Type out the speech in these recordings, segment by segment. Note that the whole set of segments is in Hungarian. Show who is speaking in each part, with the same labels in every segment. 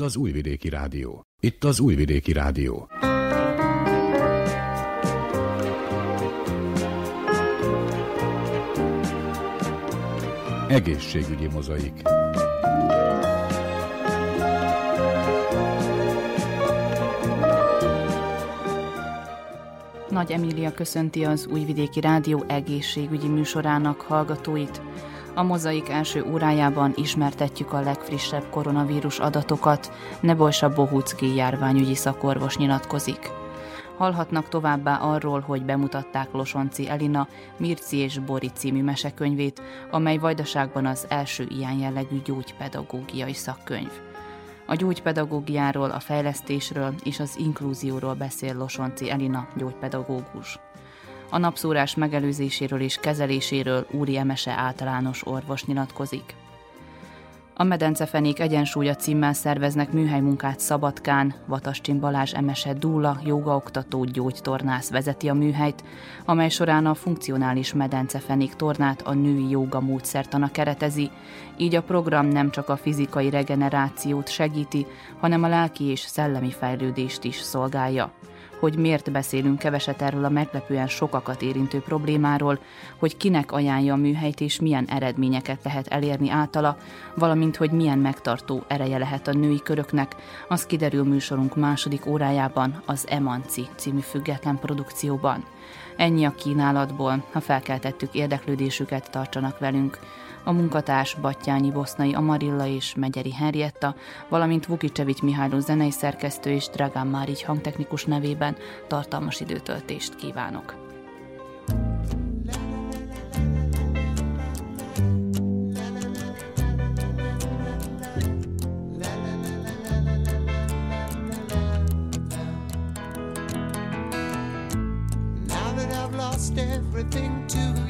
Speaker 1: Itt az Újvidéki Rádió. Itt az Újvidéki Rádió. Egészségügyi mozaik.
Speaker 2: Nagy Emília köszönti az Újvidéki Rádió egészségügyi műsorának hallgatóit. A mozaik első órájában ismertetjük a legfrissebb koronavírus adatokat, Nebojsa Bohucki járványügyi szakorvos nyilatkozik. Hallhatnak továbbá arról, hogy bemutatták Losonci Elina Mirci és Bori című mesekönyvét, amely vajdaságban az első ilyen jellegű gyógypedagógiai szakkönyv. A gyógypedagógiáról, a fejlesztésről és az inklúzióról beszél Losonci Elina gyógypedagógus. A napszórás megelőzéséről és kezeléséről Úri Emese általános orvos nyilatkozik. A Medencefenék Egyensúlya címmel szerveznek műhelymunkát Szabadkán, Vatascsin Balázs Emese Dúla, jogaoktató gyógytornász vezeti a műhelyt, amely során a funkcionális medencefenék tornát a női joga módszertana keretezi, így a program nem csak a fizikai regenerációt segíti, hanem a lelki és szellemi fejlődést is szolgálja hogy miért beszélünk keveset erről a meglepően sokakat érintő problémáról, hogy kinek ajánlja a műhelyt és milyen eredményeket lehet elérni általa, valamint hogy milyen megtartó ereje lehet a női köröknek, az kiderül műsorunk második órájában az Emanci című független produkcióban. Ennyi a kínálatból, ha felkeltettük érdeklődésüket, tartsanak velünk a munkatárs Battyányi Bosznai Amarilla és Megyeri Henrietta, valamint Vukicsevics Mihályló zenei szerkesztő és Dragán Márigy hangtechnikus nevében tartalmas időtöltést kívánok. everything to you.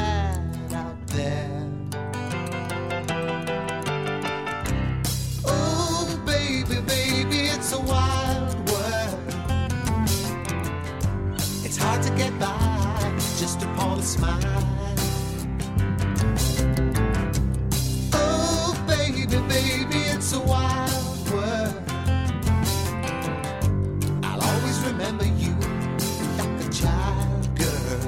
Speaker 2: smile. Oh, baby, baby, it's a wild world. I'll always remember you like a child girl.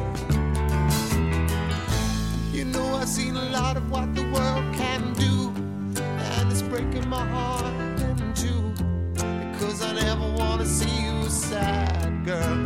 Speaker 2: You know, I've seen a lot of what the world can do, and it's breaking my heart in two because I never want to see you sad, girl.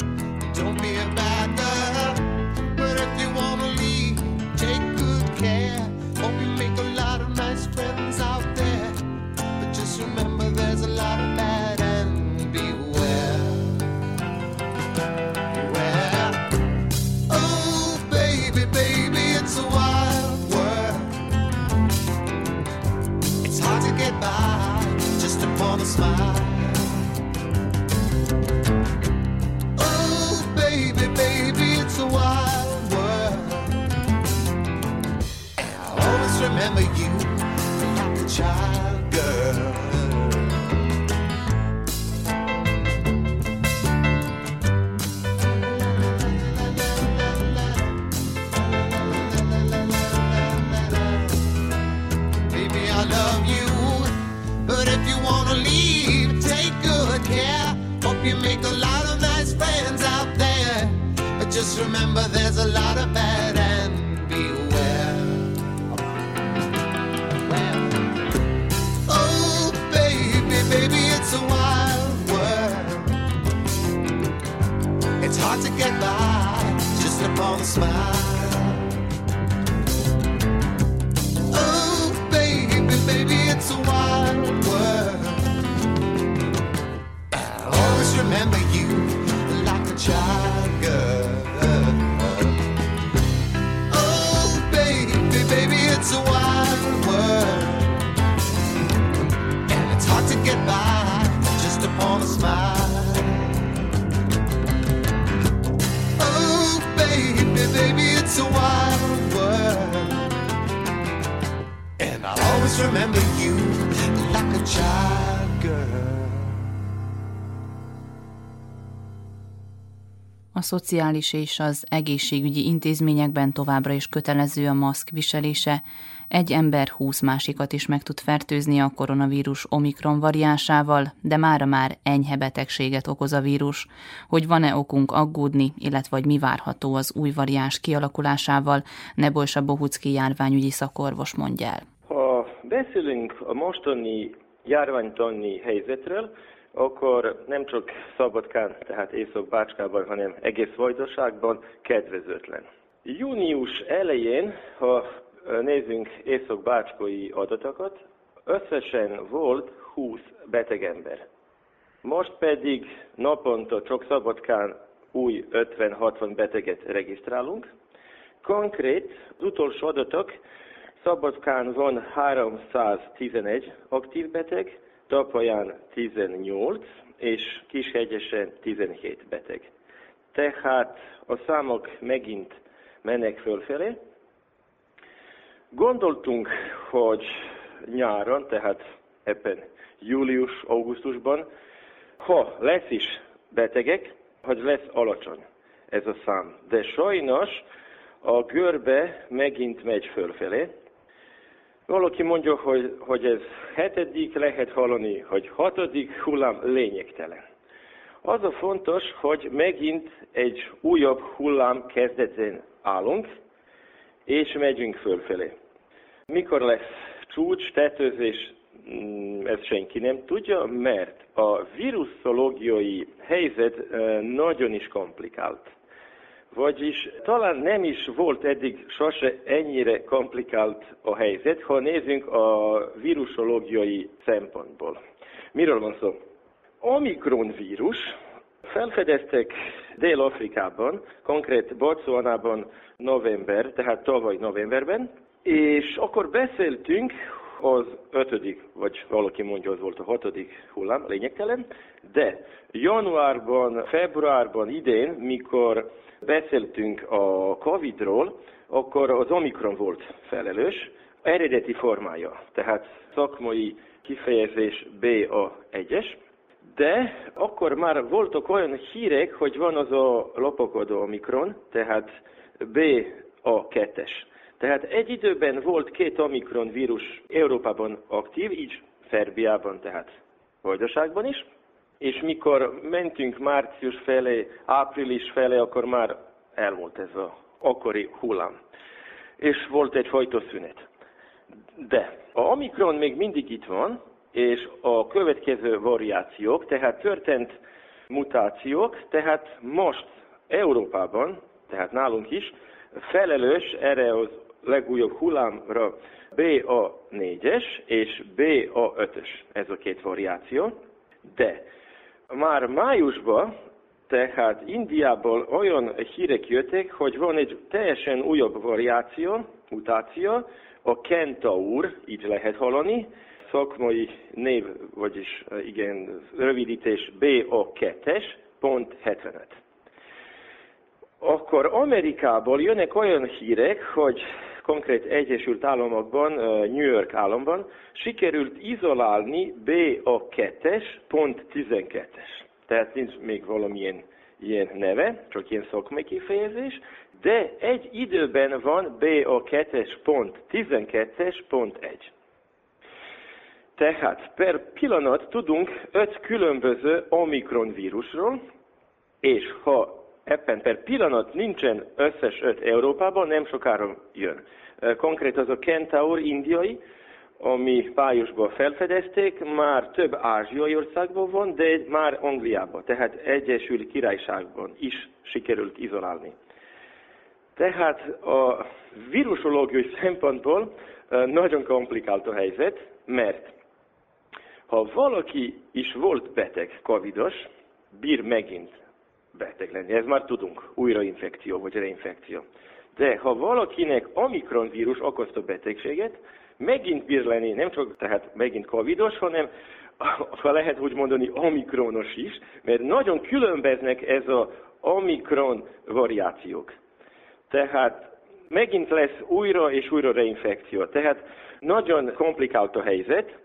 Speaker 2: Smile. Remember you like a child girl. A
Speaker 3: szociális és az egészségügyi intézményekben továbbra is kötelező a maszk viselése. Egy ember húsz másikat is meg tud fertőzni a koronavírus omikron variásával, de mára már enyhe betegséget okoz a vírus. Hogy van-e okunk aggódni, illetve hogy mi várható az új variáns kialakulásával, Nebolsa Bohucki járványügyi szakorvos mondja el.
Speaker 4: Beszélünk a mostani járványtani helyzetről, akkor nem csak Szabadkán, tehát Észak-Bácskában, hanem egész Vajdaságban kedvezőtlen. Június elején, ha nézzünk észak-bácskai adatokat, összesen volt 20 beteg ember. Most pedig naponta csak Szabadkán új 50-60 beteget regisztrálunk. Konkrét, az utolsó adatok, Szabadkán van 311 aktív beteg, Tapaján 18, és Kishegyesen 17 beteg. Tehát a számok megint mennek fölfelé. Gondoltunk, hogy nyáron, tehát ebben július-augusztusban, ha lesz is betegek, hogy lesz alacsony ez a szám. De sajnos a görbe megint megy fölfelé, valaki mondja, hogy, hogy ez hetedik, lehet hallani, hogy hatodik hullám lényegtelen. Az a fontos, hogy megint egy újabb hullám kezdetén állunk, és megyünk fölfelé. Mikor lesz csúcs, tetőzés, mm, ezt senki nem tudja, mert a viruszológiai helyzet eh, nagyon is komplikált. Vagyis talán nem is volt eddig sose ennyire komplikált a helyzet, ha nézzünk a vírusológiai szempontból. Miről van szó? Omikron vírus felfedeztek Dél-Afrikában, konkrét Botswanában november, tehát tavaly novemberben, és akkor beszéltünk az ötödik, vagy valaki mondja, az volt a hatodik hullám, lényegtelen, de januárban, februárban idén, mikor beszéltünk a Covid-ról, akkor az Omikron volt felelős, eredeti formája, tehát szakmai kifejezés BA1-es, de akkor már voltak olyan hírek, hogy van az a lopakodó Omikron, tehát BA2-es. Tehát egy időben volt két Omikron vírus Európában aktív, így Szerbiában, tehát Vajdaságban is, és mikor mentünk március felé, április felé, akkor már el volt ez a akkori hullám. És volt egy szünet. De a Omikron még mindig itt van, és a következő variációk, tehát történt mutációk, tehát most Európában, tehát nálunk is, felelős erre az legújabb hullámra BA4-es és BA5-ös, ez a két variáció. De már májusban, tehát Indiából olyan hírek jöttek, hogy van egy teljesen újabb variáció, mutáció, a kentaur, így lehet hallani, szakmai név, vagyis igen, rövidítés BA2-es, pont 75. Akkor Amerikából jönnek olyan hírek, hogy konkrét Egyesült Államokban, New York államban sikerült izolálni BA2-es, pont 12-es. Tehát nincs még valamilyen ilyen neve, csak ilyen szakmai kifejezés, de egy időben van BA2-es pont 12-es pont 1. Tehát per pillanat tudunk öt különböző Omikron vírusról, és ha ebben per pillanat nincsen összes öt Európában, nem sokára jön. Konkrét az a Kentaur indiai, ami pályusban felfedezték, már több ázsiai országban van, de már Angliában, tehát Egyesült Királyságban is sikerült izolálni. Tehát a vírusológiai szempontból nagyon komplikált a helyzet, mert ha valaki is volt beteg, covidos, bír megint beteg lenni. Ez már tudunk, újrainfekció vagy reinfekció. De ha valakinek Omikron vírus okozta betegséget, megint bír lenni, nem csak tehát megint covidos, hanem ha lehet úgy mondani, omikronos is, mert nagyon különböznek ez a omikron variációk. Tehát megint lesz újra és újra reinfekció. Tehát nagyon komplikált a helyzet,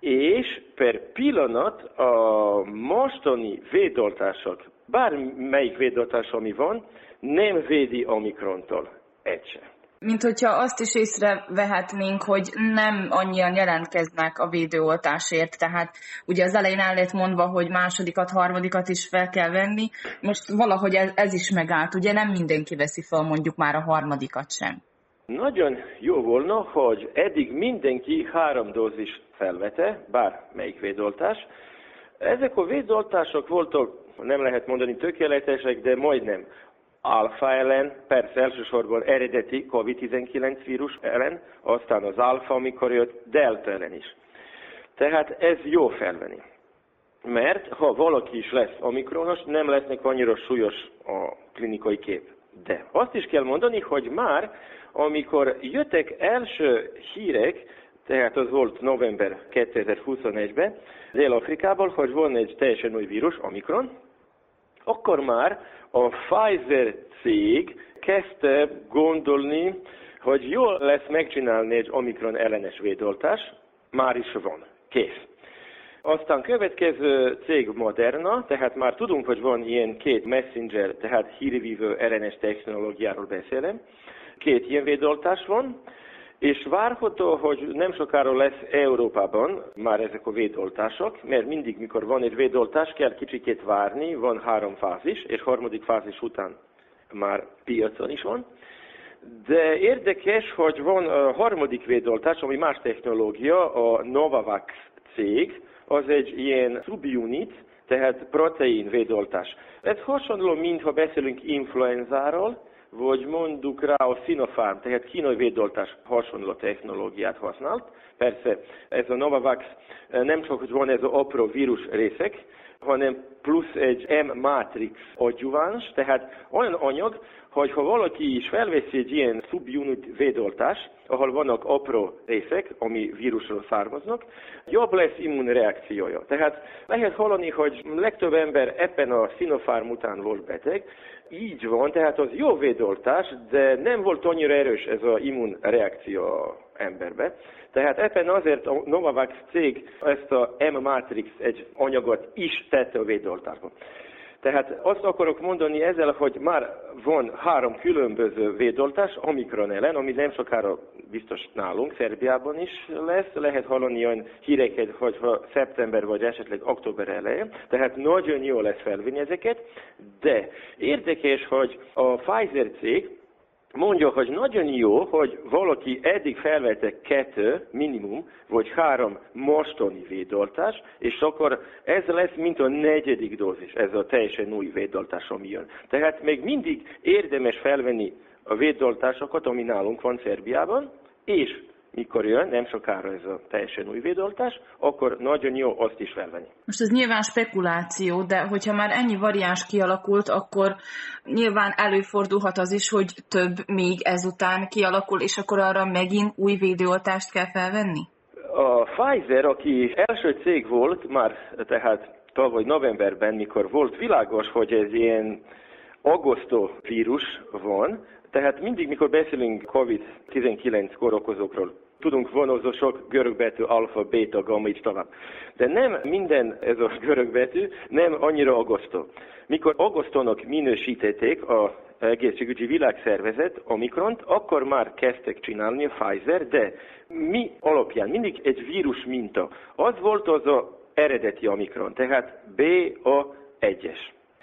Speaker 4: és per pillanat a mostani védoltások, bármelyik védoltás, ami van, nem védi Omikrontól egy
Speaker 3: mint hogyha azt is észrevehetnénk, hogy nem annyian jelentkeznek a védőoltásért, tehát ugye az elején el lett mondva, hogy másodikat, harmadikat is fel kell venni, most valahogy ez, ez is megállt, ugye? Nem mindenki veszi fel mondjuk már a harmadikat sem.
Speaker 4: Nagyon jó volna, hogy eddig mindenki három dózis felvete, bár melyik védoltás. Ezek a védoltások voltak, nem lehet mondani tökéletesek, de majdnem alfa ellen, persze elsősorban eredeti COVID-19 vírus ellen, aztán az alfa, amikor jött, delta ellen is. Tehát ez jó felvenni. Mert ha valaki is lesz omikronos, nem lesznek annyira súlyos a klinikai kép. De azt is kell mondani, hogy már amikor jöttek első hírek, tehát az volt november 2021-ben, Dél-Afrikából, hogy van egy teljesen új vírus, Omikron, akkor már a Pfizer cég kezdte gondolni, hogy jól lesz megcsinálni egy Omikron ellenes védoltás, már is van, kész. Aztán következő cég Moderna, tehát már tudunk, hogy van ilyen két messenger, tehát hírvívő RNS technológiáról beszélem. Két ilyen védoltás van, és várható, hogy nem sokára lesz Európában már ezek a védoltások, mert mindig, mikor van egy védoltás, kell kicsikét várni, van három fázis, és harmadik fázis után már piacon is van. De érdekes, hogy van a harmadik védoltás, ami más technológia, a Novavax cég, az egy ilyen subunit, tehát protein védoltás. Ez hasonló, mintha beszélünk influenzáról, vagy mondjuk rá a Sinopharm, tehát kínai védoltás hasonló technológiát használt. Persze ez a Novavax eh, nem csak, hogy van ez a apró vírus részek, hanem plusz egy M-matrix adjuváns, tehát olyan anyag, hogy ha valaki is felveszi egy ilyen subunit védoltás, ahol vannak apró részek, ami vírusról származnak, jobb lesz immunreakciója. Tehát lehet hallani, hogy legtöbb ember ebben a Sinopharm után volt beteg, így van, tehát az jó védoltás, de nem volt annyira erős ez az immunreakció emberbe. Tehát ebben azért a Novavax cég ezt a M-matrix egy anyagot is tette a védoltásban. Tehát azt akarok mondani ezzel, hogy már van három különböző védoltás Omikron ellen, ami nem sokára biztos nálunk, Szerbiában is lesz. Lehet hallani olyan híreket, hogy szeptember vagy esetleg október elején. Tehát nagyon jó lesz felvinni ezeket. De érdekes, hogy a Pfizer cég mondja, hogy nagyon jó, hogy valaki eddig felvette kettő minimum, vagy három mostani védoltás, és akkor ez lesz, mint a negyedik dózis, ez a teljesen új védoltás, ami jön. Tehát még mindig érdemes felvenni a védoltásokat, ami nálunk van Szerbiában, és mikor jön, nem sokára ez a teljesen új védoltás, akkor nagyon jó azt is felvenni.
Speaker 3: Most ez nyilván spekuláció, de hogyha már ennyi variáns kialakult, akkor nyilván előfordulhat az is, hogy több még ezután kialakul, és akkor arra megint új védőoltást kell felvenni?
Speaker 4: A Pfizer, aki első cég volt, már tehát tavaly novemberben, mikor volt világos, hogy ez ilyen agosztó vírus van, tehát mindig, mikor beszélünk COVID-19 korokozókról, tudunk vonózó sok görbetű, alfa, beta, gamma, így tovább. De nem minden ez a görbetű nem annyira aggasztó. Mikor aggasztónak minősítették a egészségügyi világszervezet Omikront, akkor már kezdtek csinálni a Pfizer, de mi alapján mindig egy vírus minta. Az volt az a eredeti Omikron, tehát BA1-es.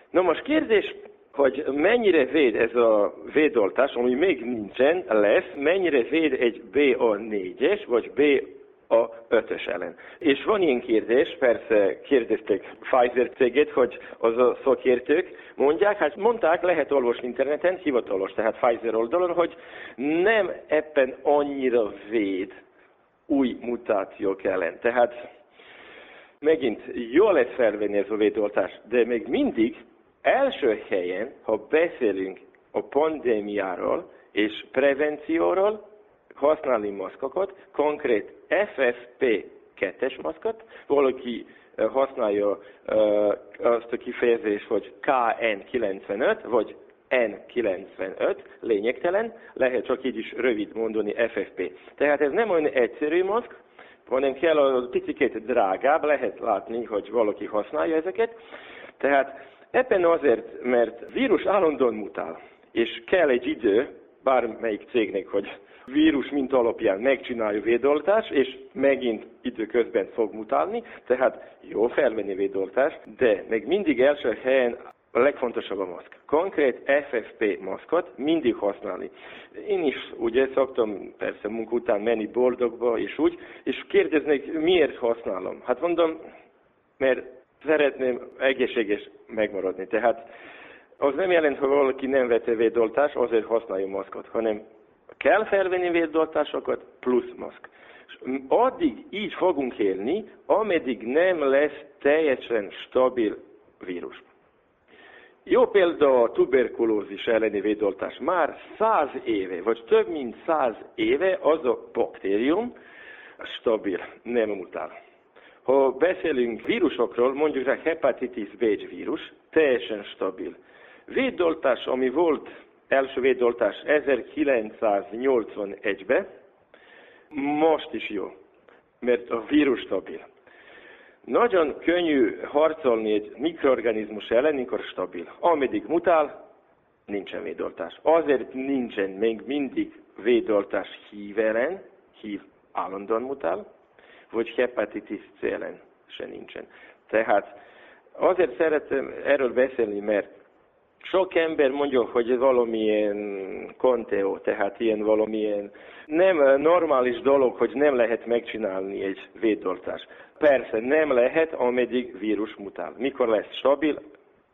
Speaker 4: Na most kérdés, hogy mennyire véd ez a védoltás, ami még nincsen, lesz, mennyire véd egy BA4-es vagy BA5-ös ellen. És van ilyen kérdés, persze kérdeztek Pfizer céget, hogy az a szakértők mondják, hát mondták, lehet olvasni interneten, hivatalos, tehát Pfizer oldalon, hogy nem ebben annyira véd új mutációk ellen. Tehát megint jó lesz felvenni ez a védoltás, de még mindig első helyen, ha beszélünk a pandémiáról és prevencióról, használni maszkokat, konkrét FFP2-es maszkot, valaki eh, használja uh, azt a kifejezést, hogy KN95, vagy N95, lényegtelen, lehet csak így is rövid mondani FFP. Tehát ez nem olyan egyszerű maszk, hanem kell a picit drágább, lehet látni, hogy valaki használja ezeket. Tehát ebben azért, mert vírus állandóan mutál, és kell egy idő bármelyik cégnek, hogy vírus mint alapján megcsinálja védoltást, és megint időközben fog mutálni, tehát jó felvenni védoltást, de még mindig első helyen a legfontosabb a maszk. Konkrét FFP maszkot mindig használni. Én is ugye szoktam persze munka után menni boldogba, és úgy, és kérdeznek, miért használom. Hát mondom, mert szeretném egészséges megmaradni. Tehát az nem jelent, hogy valaki nem vette védoltást, azért használja maszkot, hanem kell felvenni védoltásokat plusz maszk. És addig így fogunk élni, ameddig nem lesz teljesen stabil vírus. Jó példa a tuberkulózis elleni védoltás. Már száz éve, vagy több mint száz éve az a baktérium stabil, nem mutál. Ha beszélünk vírusokról, mondjuk a hepatitis B vírus, teljesen stabil. Védoltás, ami volt első védoltás 1981-ben, most is jó, mert a vírus stabil. Nagyon könnyű harcolni egy mikroorganizmus ellen, mikor stabil. Ameddig mutál, nincsen védoltás. Azért nincsen még mindig védoltás hív ellen, hív állandóan mutál, vagy hepatitis C ellen se nincsen. Tehát azért szeretem erről beszélni, mert sok ember mondja, hogy ez valamilyen konteó, tehát ilyen valamilyen nem normális dolog, hogy nem lehet megcsinálni egy védoltást. Persze nem lehet, ameddig vírus mutál. Mikor lesz stabil,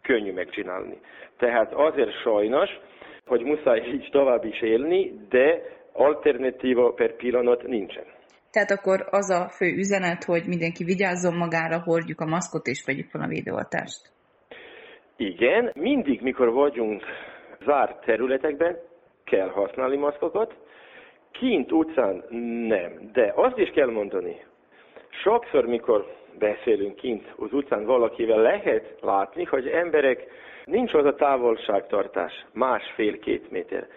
Speaker 4: könnyű megcsinálni. Tehát azért sajnos, hogy muszáj így tovább is élni, de alternatíva per pillanat nincsen.
Speaker 3: Tehát akkor az a fő üzenet, hogy mindenki vigyázzon magára, hordjuk a maszkot és vegyük fel a védőoltást.
Speaker 4: Igen, mindig, mikor vagyunk zárt területekben, kell használni maszkokat, kint utcán nem. De azt is kell mondani, sokszor, mikor beszélünk kint az utcán valakivel, lehet látni, hogy emberek nincs az a távolságtartás, másfél-két méter.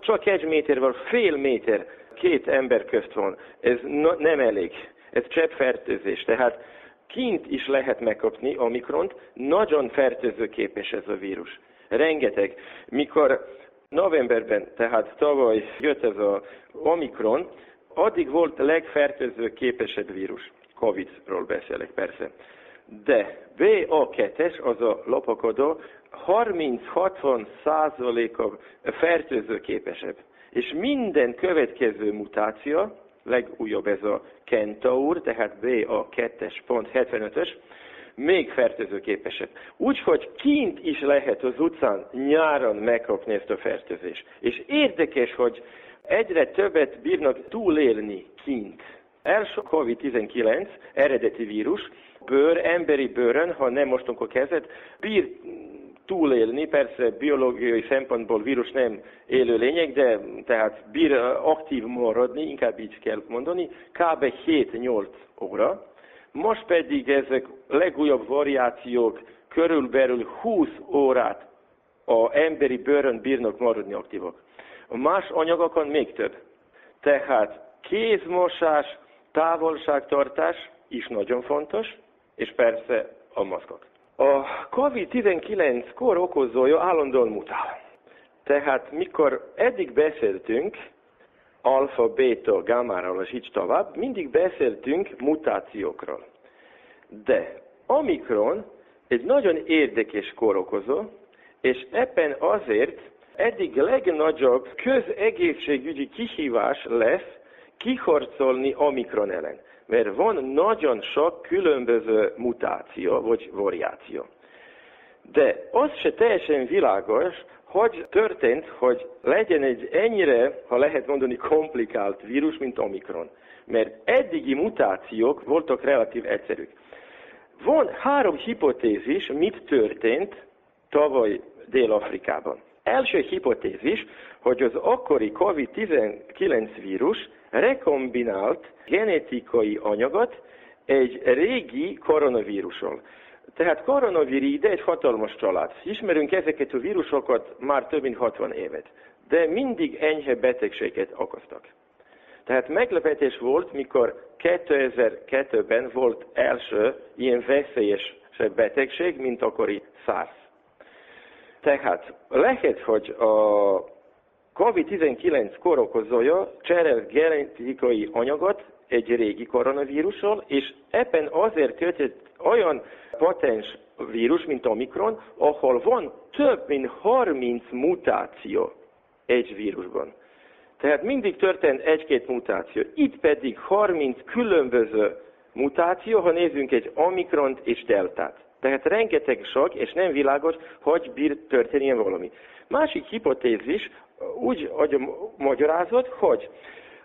Speaker 4: Csak egy méter vagy fél méter két ember közt van. Ez no, nem elég. Ez cseppfertőzés. Tehát kint is lehet megkapni Omikront, nagyon fertőzőképes ez a vírus. Rengeteg. Mikor novemberben, tehát tavaly jött ez a Omikron, addig volt a legfertőzőképesebb vírus. Covid-ról beszélek persze. De BA2-es, az a lopakodó, 30-60 százaléka fertőzőképesebb. És minden következő mutáció, legújabb ez a Kentaur, tehát BA2.75-ös, még fertőzőképesebb. Úgyhogy kint is lehet az utcán nyáron megkapni ezt a fertőzést. És érdekes, hogy egyre többet bírnak túlélni kint. Első COVID-19 eredeti vírus, bőr, emberi bőrön, ha nem mostunk a kezet, bír túlélni, persze biológiai szempontból vírus nem élő lényeg, de tehát bír aktív maradni, inkább így kell mondani, kb. 7-8 óra. Most pedig ezek legújabb variációk körülbelül 20 órát a emberi bőrön bírnak maradni aktívak. A más anyagokon még több. Tehát kézmosás, távolságtartás is nagyon fontos, és persze a maszkok. A COVID-19 kor okozója állandóan mutál. Tehát mikor eddig beszéltünk alfa, beta, gammáról és így tovább, mindig beszéltünk mutációkról. De Omikron egy nagyon érdekes korokozó, és ebben azért eddig legnagyobb közegészségügyi kihívás lesz kiharcolni Omikron ellen mert van nagyon sok különböző mutáció vagy variáció. De az se teljesen világos, hogy történt, hogy legyen egy ennyire, ha lehet mondani, komplikált vírus, mint Omikron. Mert eddigi mutációk voltak relatív egyszerűk. Van három hipotézis, mit történt tavaly Dél-Afrikában. Első hipotézis, hogy az akkori COVID-19 vírus rekombinált genetikai anyagot egy régi koronavírusról. Tehát koronaviride egy hatalmas család. Ismerünk ezeket a vírusokat már több mint 60 évet, de mindig enyhe betegséget okoztak. Tehát meglepetés volt, mikor 2002-ben volt első ilyen veszélyes betegség, mint akkori SARS. Tehát lehet, hogy a COVID-19 korokozója cserél genetikai anyagot egy régi koronavírusról, és ebben azért történt olyan potens vírus, mint Omikron, ahol van több mint 30 mutáció egy vírusban. Tehát mindig történt egy-két mutáció. Itt pedig 30 különböző mutáció, ha nézzünk egy Omikront és Deltát. Tehát rengeteg sok, és nem világos, hogy bír történni valami. Másik hipotézis úgy adja magyarázat, hogy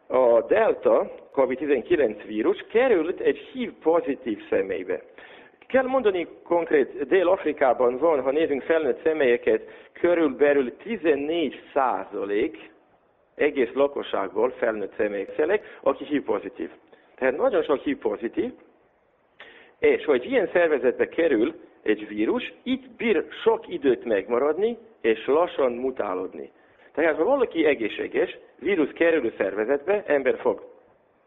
Speaker 4: a Delta COVID-19 vírus került egy HIV pozitív személybe. Kell mondani konkrét, Dél-Afrikában van, ha nézzünk felnőtt személyeket, körülbelül 14 százalék egész lakosságból felnőtt személyek szelek, aki HIV pozitív. Tehát nagyon sok HIV pozitív, és hogy ilyen szervezetbe kerül egy vírus, itt bír sok időt megmaradni, és lassan mutálódni. Tehát ha valaki egészséges, vírus kerül a szervezetbe, ember fog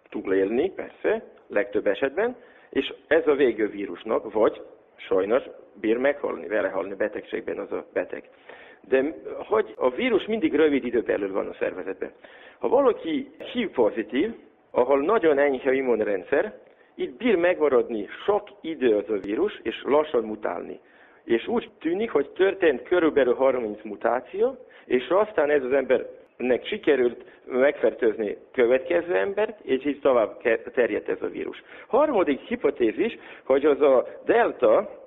Speaker 4: túlélni, persze, legtöbb esetben, és ez a vége a vírusnak, vagy sajnos bír meghalni, vele halni betegségben az a beteg. De hogy a vírus mindig rövid idő belül van a szervezetben. Ha valaki HIV pozitív, ahol nagyon enyhe immunrendszer, itt bír megmaradni sok idő az a vírus, és lassan mutálni. És úgy tűnik, hogy történt körülbelül 30 mutáció, és aztán ez az embernek sikerült megfertőzni következő embert, és így tovább terjedt ez a vírus. Harmadik hipotézis, hogy az a delta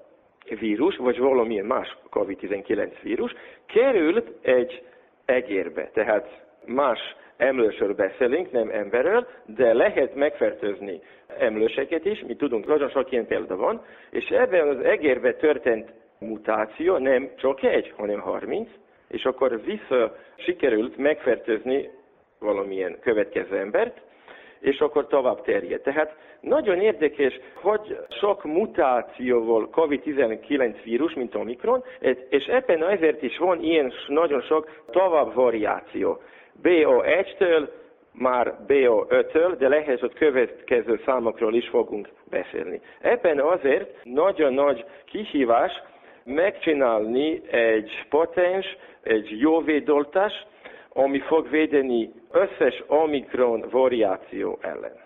Speaker 4: vírus, vagy valamilyen más COVID-19 vírus került egy egérbe, tehát más emlősről beszélünk, nem emberről, de lehet megfertőzni emlőseket is, mi tudunk, nagyon sok ilyen példa van, és ebben az egérbe történt mutáció nem csak egy, hanem 30, és akkor vissza sikerült megfertőzni valamilyen következő embert, és akkor tovább terjed. Tehát nagyon érdekes, hogy sok mutációval COVID-19 vírus, mint Omikron, és ebben ezért is van ilyen nagyon sok tovább variáció. BO1-től már BO5-től, de lehet, hogy következő számokról is fogunk beszélni. Ebben azért nagyon nagy kihívás megcsinálni egy potens, egy jó védoltás, ami fog védeni összes omikron variáció ellen.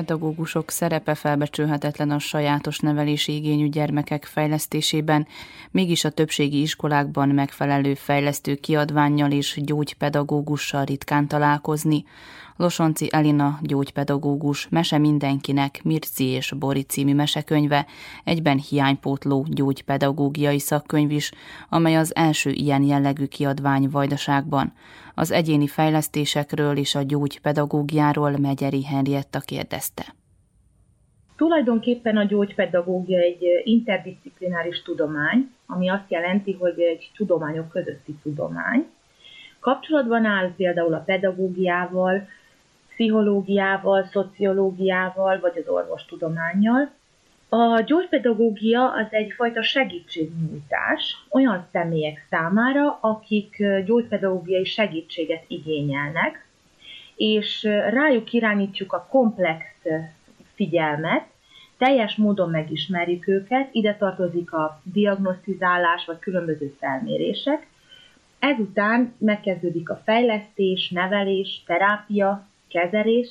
Speaker 3: Pedagógusok szerepe felbecsülhetetlen a sajátos nevelési igényű gyermekek fejlesztésében, mégis a többségi iskolákban megfelelő fejlesztő kiadványjal és gyógypedagógussal ritkán találkozni. Losonci Elina gyógypedagógus, Mese mindenkinek, Mirci és Bori című mesekönyve, egyben hiánypótló gyógypedagógiai szakkönyv is, amely az első ilyen jellegű kiadvány Vajdaságban. Az egyéni fejlesztésekről és a gyógypedagógiáról Megyeri Henrietta kérdezte.
Speaker 5: Tulajdonképpen a gyógypedagógia egy interdisziplináris tudomány, ami azt jelenti, hogy egy tudományok közötti tudomány. Kapcsolatban áll például a pedagógiával, pszichológiával, szociológiával vagy az orvostudományjal. A gyógypedagógia az egyfajta segítségnyújtás olyan személyek számára, akik gyógypedagógiai segítséget igényelnek, és rájuk irányítjuk a komplex figyelmet, teljes módon megismerjük őket, ide tartozik a diagnosztizálás vagy különböző felmérések. Ezután megkezdődik a fejlesztés, nevelés, terápia, kezelés,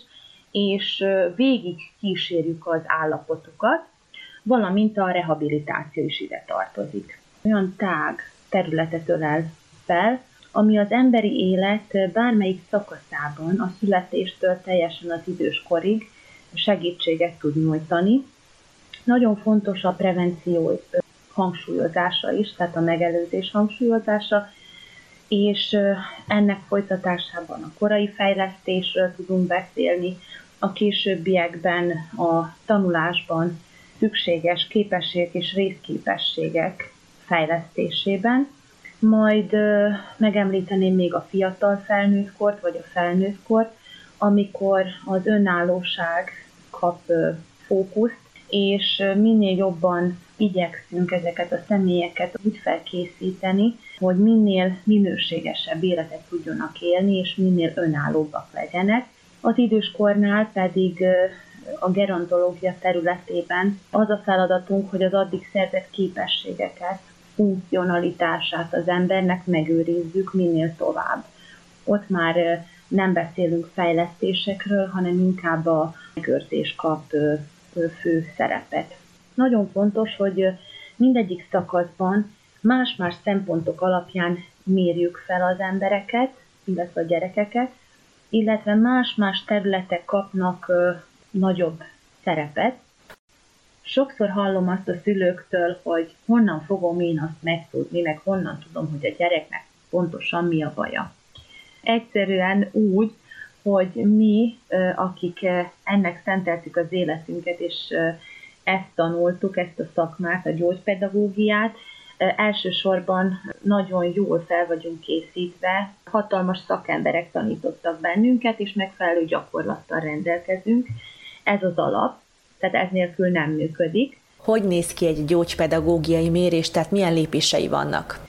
Speaker 5: és végig kísérjük az állapotukat, valamint a rehabilitáció is ide tartozik. Olyan tág területet ölel fel, ami az emberi élet bármelyik szakaszában, a születéstől teljesen az időskorig segítséget tud nyújtani. Nagyon fontos a prevenció hangsúlyozása is, tehát a megelőzés hangsúlyozása, és ennek folytatásában a korai fejlesztésről tudunk beszélni, a későbbiekben a tanulásban szükséges képességek és részképességek fejlesztésében. Majd megemlíteném még a fiatal felnőttkort, vagy a felnőttkort, amikor az önállóság kap fókuszt, és minél jobban igyekszünk ezeket a személyeket úgy felkészíteni, hogy minél minőségesebb életet tudjanak élni, és minél önállóbbak legyenek. Az időskornál pedig a gerontológia területében az a feladatunk, hogy az addig szerzett képességeket, funkcionalitását az embernek megőrizzük minél tovább. Ott már nem beszélünk fejlesztésekről, hanem inkább a megőrzés kap fő szerepet. Nagyon fontos, hogy mindegyik szakaszban más-más szempontok alapján mérjük fel az embereket, illetve a gyerekeket, illetve más-más területek kapnak nagyobb szerepet. Sokszor hallom azt a szülőktől, hogy honnan fogom én azt megtudni, meg honnan tudom, hogy a gyereknek pontosan mi a baja. Egyszerűen úgy, hogy mi, akik ennek szenteltük az életünket, és ezt tanultuk, ezt a szakmát, a gyógypedagógiát, elsősorban nagyon jól fel vagyunk készítve, hatalmas szakemberek tanítottak bennünket, és megfelelő gyakorlattal rendelkezünk. Ez az alap, tehát ez nélkül nem működik.
Speaker 6: Hogy néz ki egy gyógypedagógiai mérés, tehát milyen lépései vannak?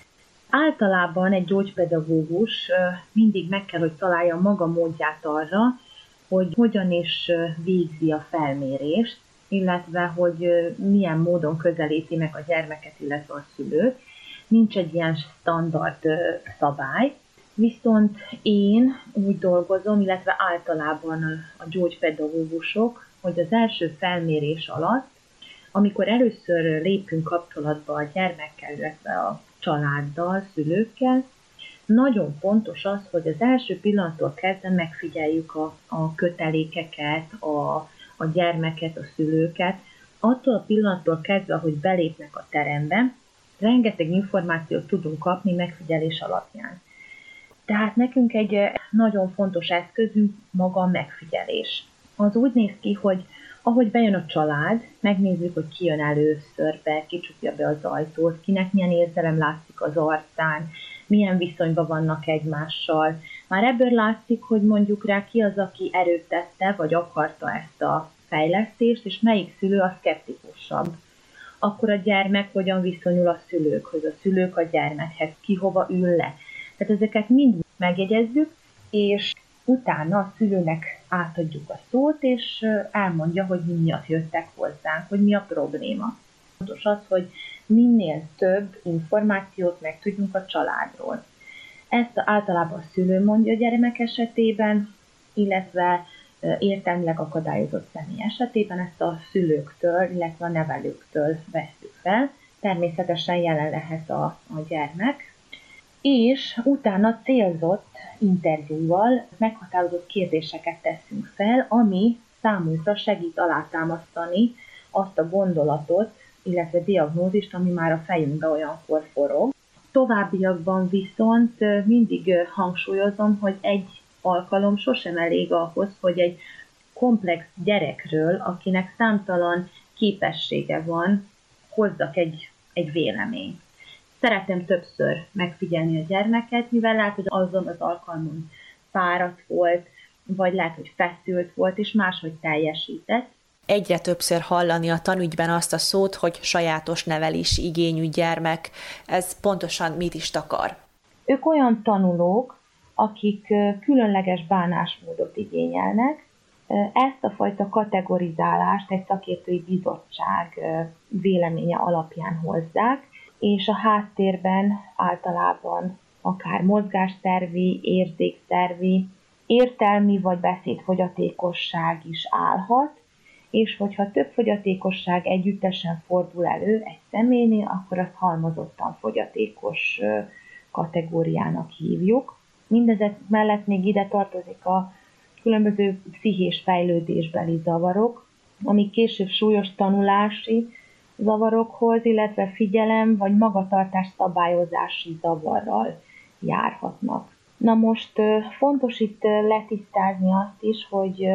Speaker 5: Általában egy gyógypedagógus mindig meg kell, hogy találja maga módját arra, hogy hogyan is végzi a felmérést, illetve hogy milyen módon közelíti meg a gyermeket, illetve a szülőt. Nincs egy ilyen standard szabály, viszont én úgy dolgozom, illetve általában a gyógypedagógusok, hogy az első felmérés alatt, amikor először lépünk kapcsolatba a gyermekkel, illetve a családdal, szülőkkel, nagyon fontos az, hogy az első pillanattól kezdve megfigyeljük a, a kötelékeket, a, a gyermeket, a szülőket, attól a pillanattól kezdve, hogy belépnek a terembe, rengeteg információt tudunk kapni megfigyelés alapján. Tehát nekünk egy eh, nagyon fontos eszközünk maga a megfigyelés. Az úgy néz ki, hogy ahogy bejön a család, megnézzük, hogy ki jön először be, ki csukja be az ajtót, kinek milyen érzelem látszik az arcán, milyen viszonyban vannak egymással. Már ebből látszik, hogy mondjuk rá ki az, aki erőtette, vagy akarta ezt a fejlesztést, és melyik szülő a szkeptikusabb. Akkor a gyermek hogyan viszonyul a szülőkhöz, a szülők a gyermekhez, ki hova ül le. Tehát ezeket mind megjegyezzük, és utána a szülőnek átadjuk a szót, és elmondja, hogy mi miatt jöttek hozzánk, hogy mi a probléma. Fontos az, hogy minél több információt megtudjunk a családról. Ezt általában a szülő mondja a gyermek esetében, illetve értelmileg akadályozott személy esetében ezt a szülőktől, illetve a nevelőktől veszük fel. Természetesen jelen lehet a, a gyermek, és utána célzott interjúval meghatározott kérdéseket teszünk fel, ami számunkra segít alátámasztani azt a gondolatot, illetve diagnózist, ami már a fejünkbe olyankor forog. Továbbiakban viszont mindig hangsúlyozom, hogy egy alkalom sosem elég ahhoz, hogy egy komplex gyerekről, akinek számtalan képessége van, hozzak egy, egy véleményt. Szeretem többször megfigyelni a gyermeket, mivel lehet, hogy azon az alkalmon fáradt volt, vagy lehet, hogy feszült volt, és máshogy teljesített.
Speaker 6: Egyre többször hallani a tanügyben azt a szót, hogy sajátos nevelés igényű gyermek. Ez pontosan mit is takar?
Speaker 5: Ők olyan tanulók, akik különleges bánásmódot igényelnek. Ezt a fajta kategorizálást egy szakértői bizottság véleménye alapján hozzák, és a háttérben általában akár mozgásszervi, érzékszervi, értelmi vagy beszédfogyatékosság is állhat, és hogyha több fogyatékosság együttesen fordul elő egy személynél, akkor azt halmozottan fogyatékos kategóriának hívjuk. Mindezek mellett még ide tartozik a különböző pszichés fejlődésbeli zavarok, amik később súlyos tanulási zavarokhoz, illetve figyelem vagy magatartás szabályozási zavarral járhatnak. Na most fontos itt letisztázni azt is, hogy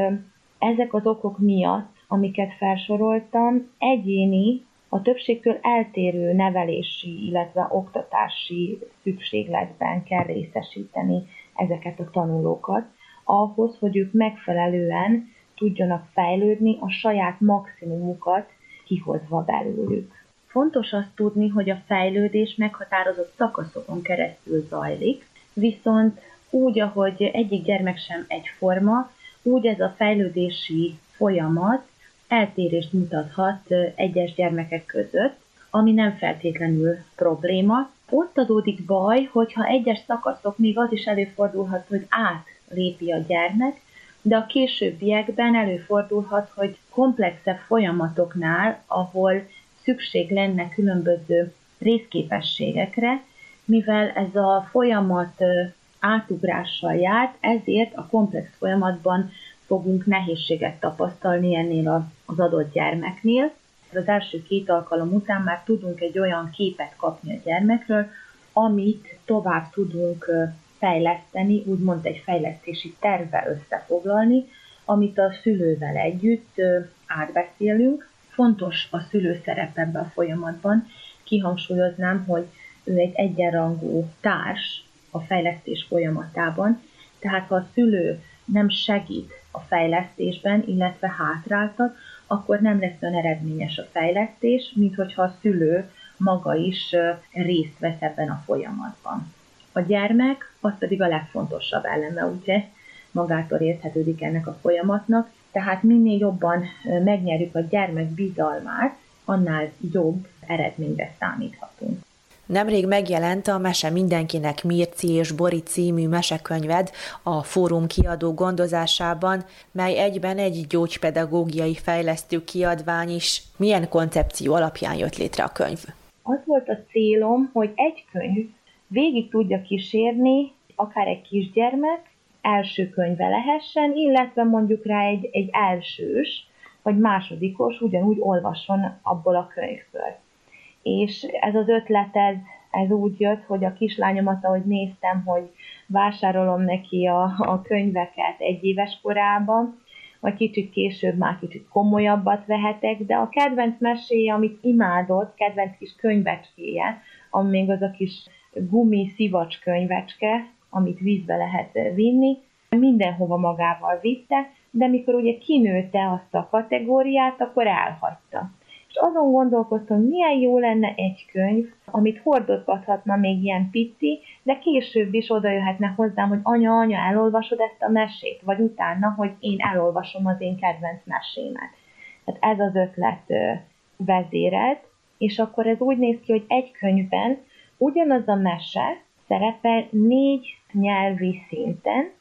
Speaker 5: ezek az okok miatt, amiket felsoroltam, egyéni, a többségtől eltérő nevelési, illetve oktatási szükségletben kell részesíteni ezeket a tanulókat, ahhoz, hogy ők megfelelően tudjanak fejlődni, a saját maximumukat kihozva belőlük. Fontos azt tudni, hogy a fejlődés meghatározott szakaszokon keresztül zajlik, viszont úgy, ahogy egyik gyermek sem egyforma, úgy ez a fejlődési folyamat eltérést mutathat egyes gyermekek között, ami nem feltétlenül probléma. Ott adódik baj, hogyha egyes szakaszok még az is előfordulhat, hogy átlépi a gyermek, de a későbbiekben előfordulhat, hogy komplexebb folyamatoknál, ahol szükség lenne különböző részképességekre, mivel ez a folyamat átugrással járt, ezért a komplex folyamatban fogunk nehézséget tapasztalni ennél az adott gyermeknél. Az első két alkalom után már tudunk egy olyan képet kapni a gyermekről, amit tovább tudunk fejleszteni, úgymond egy fejlesztési terve összefoglalni, amit a szülővel együtt átbeszélünk. Fontos a szülő szerep ebben a folyamatban. Kihangsúlyoznám, hogy ő egy egyenrangú társ a fejlesztés folyamatában, tehát ha a szülő nem segít a fejlesztésben, illetve hátráltat, akkor nem lesz olyan eredményes a fejlesztés, mint hogyha a szülő maga is részt vesz ebben a folyamatban. A gyermek az pedig a legfontosabb eleme, ugye magától érthetődik ennek a folyamatnak, tehát minél jobban megnyerjük a gyermek bizalmát, annál jobb eredményre számíthatunk.
Speaker 6: Nemrég megjelent a Mese mindenkinek Mirci és Bori című mesekönyved a fórum kiadó gondozásában, mely egyben egy gyógypedagógiai fejlesztő kiadvány is. Milyen koncepció alapján jött létre a könyv?
Speaker 5: Az volt a célom, hogy egy könyv végig tudja kísérni akár egy kisgyermek, első könyve lehessen, illetve mondjuk rá egy, egy elsős, vagy másodikos ugyanúgy olvasson abból a könyvből. És ez az ötlet, ez, ez úgy jött, hogy a kislányomat, ahogy néztem, hogy vásárolom neki a, a könyveket egy éves korában, vagy kicsit később már kicsit komolyabbat vehetek, de a kedvenc meséje, amit imádott, kedvenc kis könyvecskéje, ami még az a kis gumi szivacs könyvecske, amit vízbe lehet vinni, mindenhova magával vitte, de mikor ugye kinőtte azt a kategóriát, akkor elhagyta és azon gondolkoztam, milyen jó lenne egy könyv, amit hordozgathatna még ilyen pici, de később is oda jöhetne hozzám, hogy anya, anya, elolvasod ezt a mesét, vagy utána, hogy én elolvasom az én kedvenc mesémet. Tehát ez az ötlet vezérelt, és akkor ez úgy néz ki, hogy egy könyvben ugyanaz a mese szerepel négy nyelvi szinten,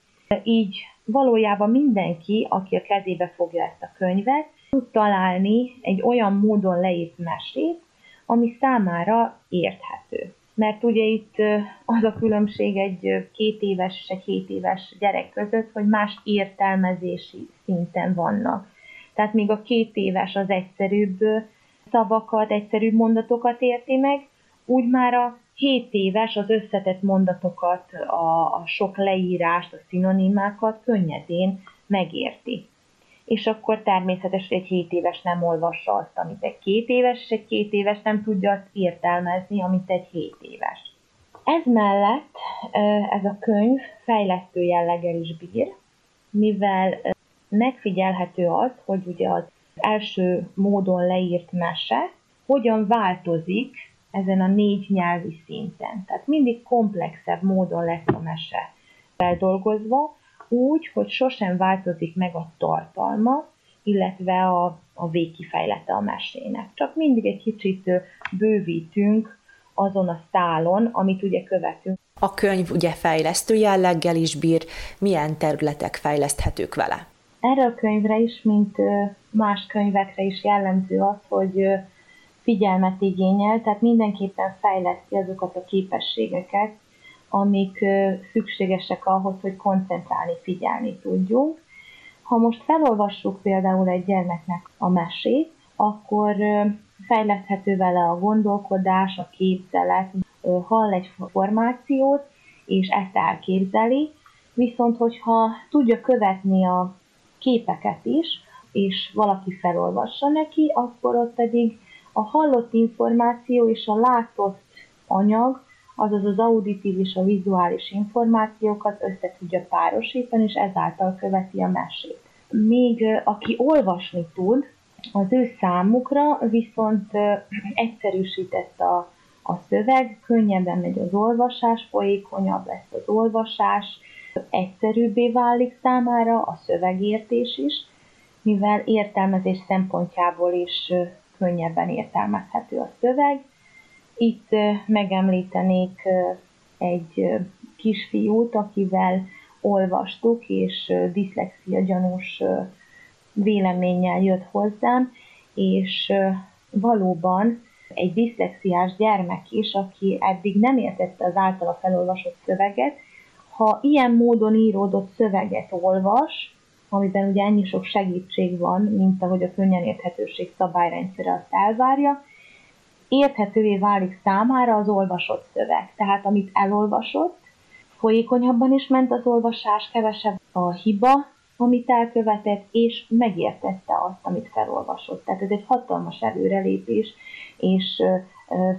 Speaker 5: így valójában mindenki, aki a kezébe fogja ezt a könyvet, tud találni egy olyan módon leírt mesét, ami számára érthető. Mert ugye itt az a különbség egy két éves és egy hét éves gyerek között, hogy más értelmezési szinten vannak. Tehát még a két éves az egyszerűbb szavakat, egyszerűbb mondatokat érti meg, úgy már a 7 éves az összetett mondatokat, a, a sok leírást, a szinonimákat könnyedén megérti. És akkor természetesen egy 7 éves nem olvassa azt, amit egy két éves, és egy két éves nem tudja azt értelmezni, amit egy 7 éves. Ez mellett ez a könyv fejlesztő jelleggel is bír, mivel megfigyelhető az, hogy ugye az első módon leírt mese hogyan változik ezen a négy nyelvi szinten. Tehát mindig komplexebb módon lesz a mese feldolgozva, úgy, hogy sosem változik meg a tartalma, illetve a, a végkifejlete a mesének. Csak mindig egy kicsit bővítünk azon a szálon, amit ugye követünk.
Speaker 6: A könyv ugye fejlesztő jelleggel is bír, milyen területek fejleszthetők vele?
Speaker 5: Erre a könyvre is, mint más könyvekre is jellemző az, hogy figyelmet igényel, tehát mindenképpen fejleszti azokat a képességeket, amik szükségesek ahhoz, hogy koncentrálni, figyelni tudjunk. Ha most felolvassuk például egy gyermeknek a mesét, akkor fejleszthető vele a gondolkodás, a képzelet, hall egy formációt, és ezt elképzeli, viszont hogyha tudja követni a képeket is, és valaki felolvassa neki, akkor ott pedig a hallott információ és a látott anyag, azaz az auditív és a vizuális információkat össze tudja párosítani, és ezáltal követi a mesét. Még aki olvasni tud, az ő számukra viszont egyszerűsített a, a szöveg, könnyebben megy az olvasás, folyékonyabb lesz az olvasás, egyszerűbbé válik számára a szövegértés is, mivel értelmezés szempontjából is könnyebben értelmezhető a szöveg. Itt megemlítenék egy kisfiút, akivel olvastuk, és diszlexia gyanús véleménnyel jött hozzám, és valóban egy diszlexiás gyermek is, aki eddig nem értette az általa felolvasott szöveget, ha ilyen módon íródott szöveget olvas, amiben ugye ennyi sok segítség van, mint ahogy a könnyen érthetőség szabályrendszere azt elvárja, érthetővé válik számára az olvasott szöveg. Tehát amit elolvasott, folyékonyabban is ment az olvasás, kevesebb a hiba, amit elkövetett, és megértette azt, amit felolvasott. Tehát ez egy hatalmas előrelépés, és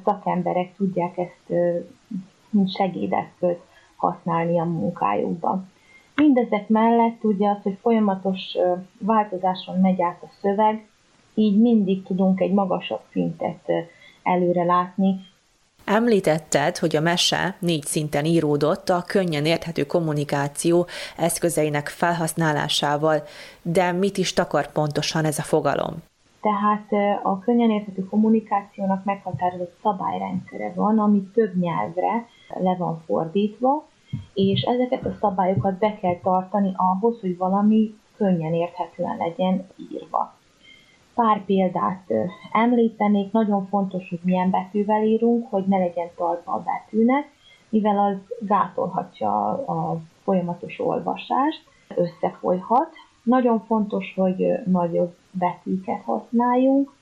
Speaker 5: szakemberek tudják ezt mint segédeszköz használni a munkájukban. Mindezek mellett ugye az, hogy folyamatos változáson megy át a szöveg, így mindig tudunk egy magasabb szintet előre látni.
Speaker 6: Említetted, hogy a mese négy szinten íródott a könnyen érthető kommunikáció eszközeinek felhasználásával, de mit is takar pontosan ez a fogalom?
Speaker 5: Tehát a könnyen érthető kommunikációnak meghatározott szabályrendszere van, ami több nyelvre le van fordítva, és ezeket a szabályokat be kell tartani ahhoz, hogy valami könnyen érthetően legyen írva. Pár példát említenék, nagyon fontos, hogy milyen betűvel írunk, hogy ne legyen talpa a betűnek, mivel az gátolhatja a folyamatos olvasást, összefolyhat. Nagyon fontos, hogy nagyobb betűket használjunk,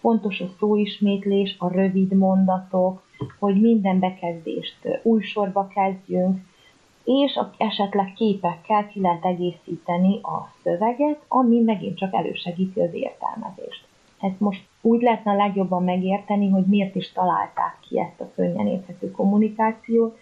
Speaker 5: fontos a szóismétlés, a rövid mondatok, hogy minden bekezdést új sorba kezdjünk, és esetleg képekkel ki lehet egészíteni a szöveget, ami megint csak elősegíti az értelmezést. Ezt most úgy lehetne a legjobban megérteni, hogy miért is találták ki ezt a könnyen érthető kommunikációt,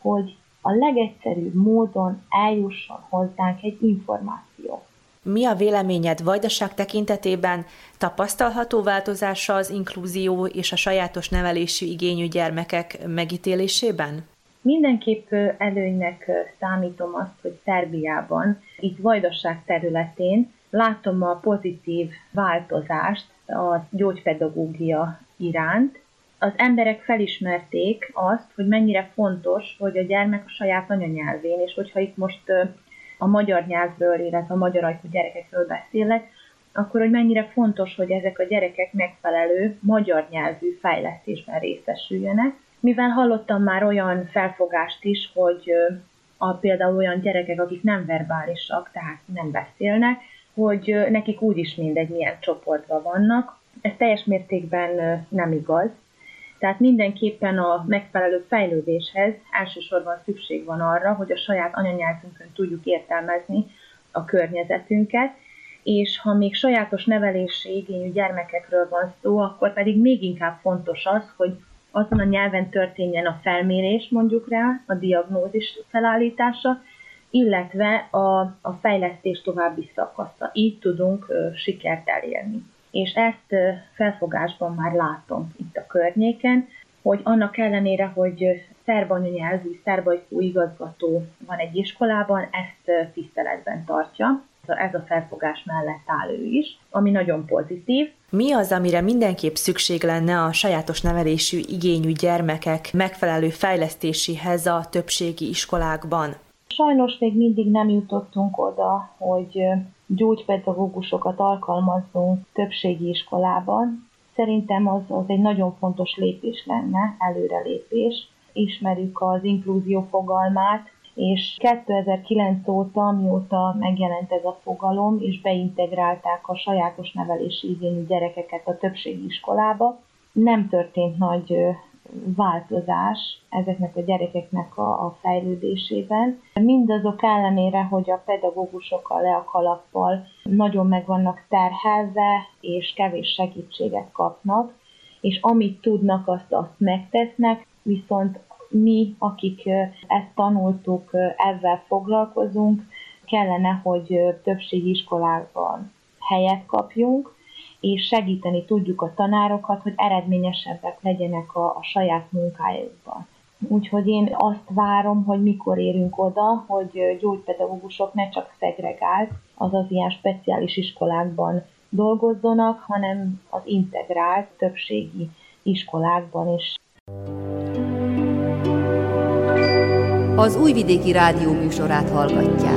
Speaker 5: hogy a legegyszerűbb módon eljusson hozzánk egy információ.
Speaker 6: Mi a véleményed vajdaság tekintetében tapasztalható változása az inkluzió és a sajátos nevelési igényű gyermekek megítélésében?
Speaker 5: Mindenképp előnynek számítom azt, hogy Szerbiában, itt Vajdaság területén látom a pozitív változást a gyógypedagógia iránt. Az emberek felismerték azt, hogy mennyire fontos, hogy a gyermek a saját anyanyelvén, és hogyha itt most a magyar nyelvről, illetve a magyar ajkú gyerekekről beszélek, akkor hogy mennyire fontos, hogy ezek a gyerekek megfelelő magyar nyelvű fejlesztésben részesüljenek, mivel hallottam már olyan felfogást is, hogy a, például olyan gyerekek, akik nem verbálisak, tehát nem beszélnek, hogy nekik úgyis mindegy, milyen csoportban vannak. Ez teljes mértékben nem igaz. Tehát mindenképpen a megfelelő fejlődéshez elsősorban szükség van arra, hogy a saját anyanyelvünkön tudjuk értelmezni a környezetünket, és ha még sajátos nevelési igényű gyermekekről van szó, akkor pedig még inkább fontos az, hogy azon a nyelven történjen a felmérés, mondjuk rá, a diagnózis felállítása, illetve a, a fejlesztés további szakasza. Így tudunk ö, sikert elérni. És ezt ö, felfogásban már látom itt a környéken, hogy annak ellenére, hogy szerb anyanyelvű, szerbajkú igazgató van egy iskolában, ezt tiszteletben tartja, ez a felfogás mellett áll ő is, ami nagyon pozitív.
Speaker 6: Mi az, amire mindenképp szükség lenne a sajátos nevelésű igényű gyermekek megfelelő fejlesztéséhez a többségi iskolákban?
Speaker 5: Sajnos még mindig nem jutottunk oda, hogy gyógypedagógusokat alkalmazzunk többségi iskolában. Szerintem az, az egy nagyon fontos lépés lenne, előrelépés. Ismerjük az inklúzió fogalmát, és 2009 óta, mióta megjelent ez a fogalom, és beintegrálták a sajátos nevelési igényű gyerekeket a többségi iskolába, nem történt nagy változás ezeknek a gyerekeknek a, a fejlődésében. Mindazok ellenére, hogy a pedagógusok a leakalappal nagyon meg vannak terhelve, és kevés segítséget kapnak, és amit tudnak, azt, azt megtesznek, viszont mi, akik ezt tanultuk, ezzel foglalkozunk, kellene, hogy többségi iskolában helyet kapjunk, és segíteni tudjuk a tanárokat, hogy eredményesebbek legyenek a, a saját munkájukban. Úgyhogy én azt várom, hogy mikor érünk oda, hogy gyógypedagógusok ne csak szegregált, azaz ilyen speciális iskolákban dolgozzanak, hanem az integrált többségi iskolákban is.
Speaker 7: Az Újvidéki Rádió műsorát hallgatják.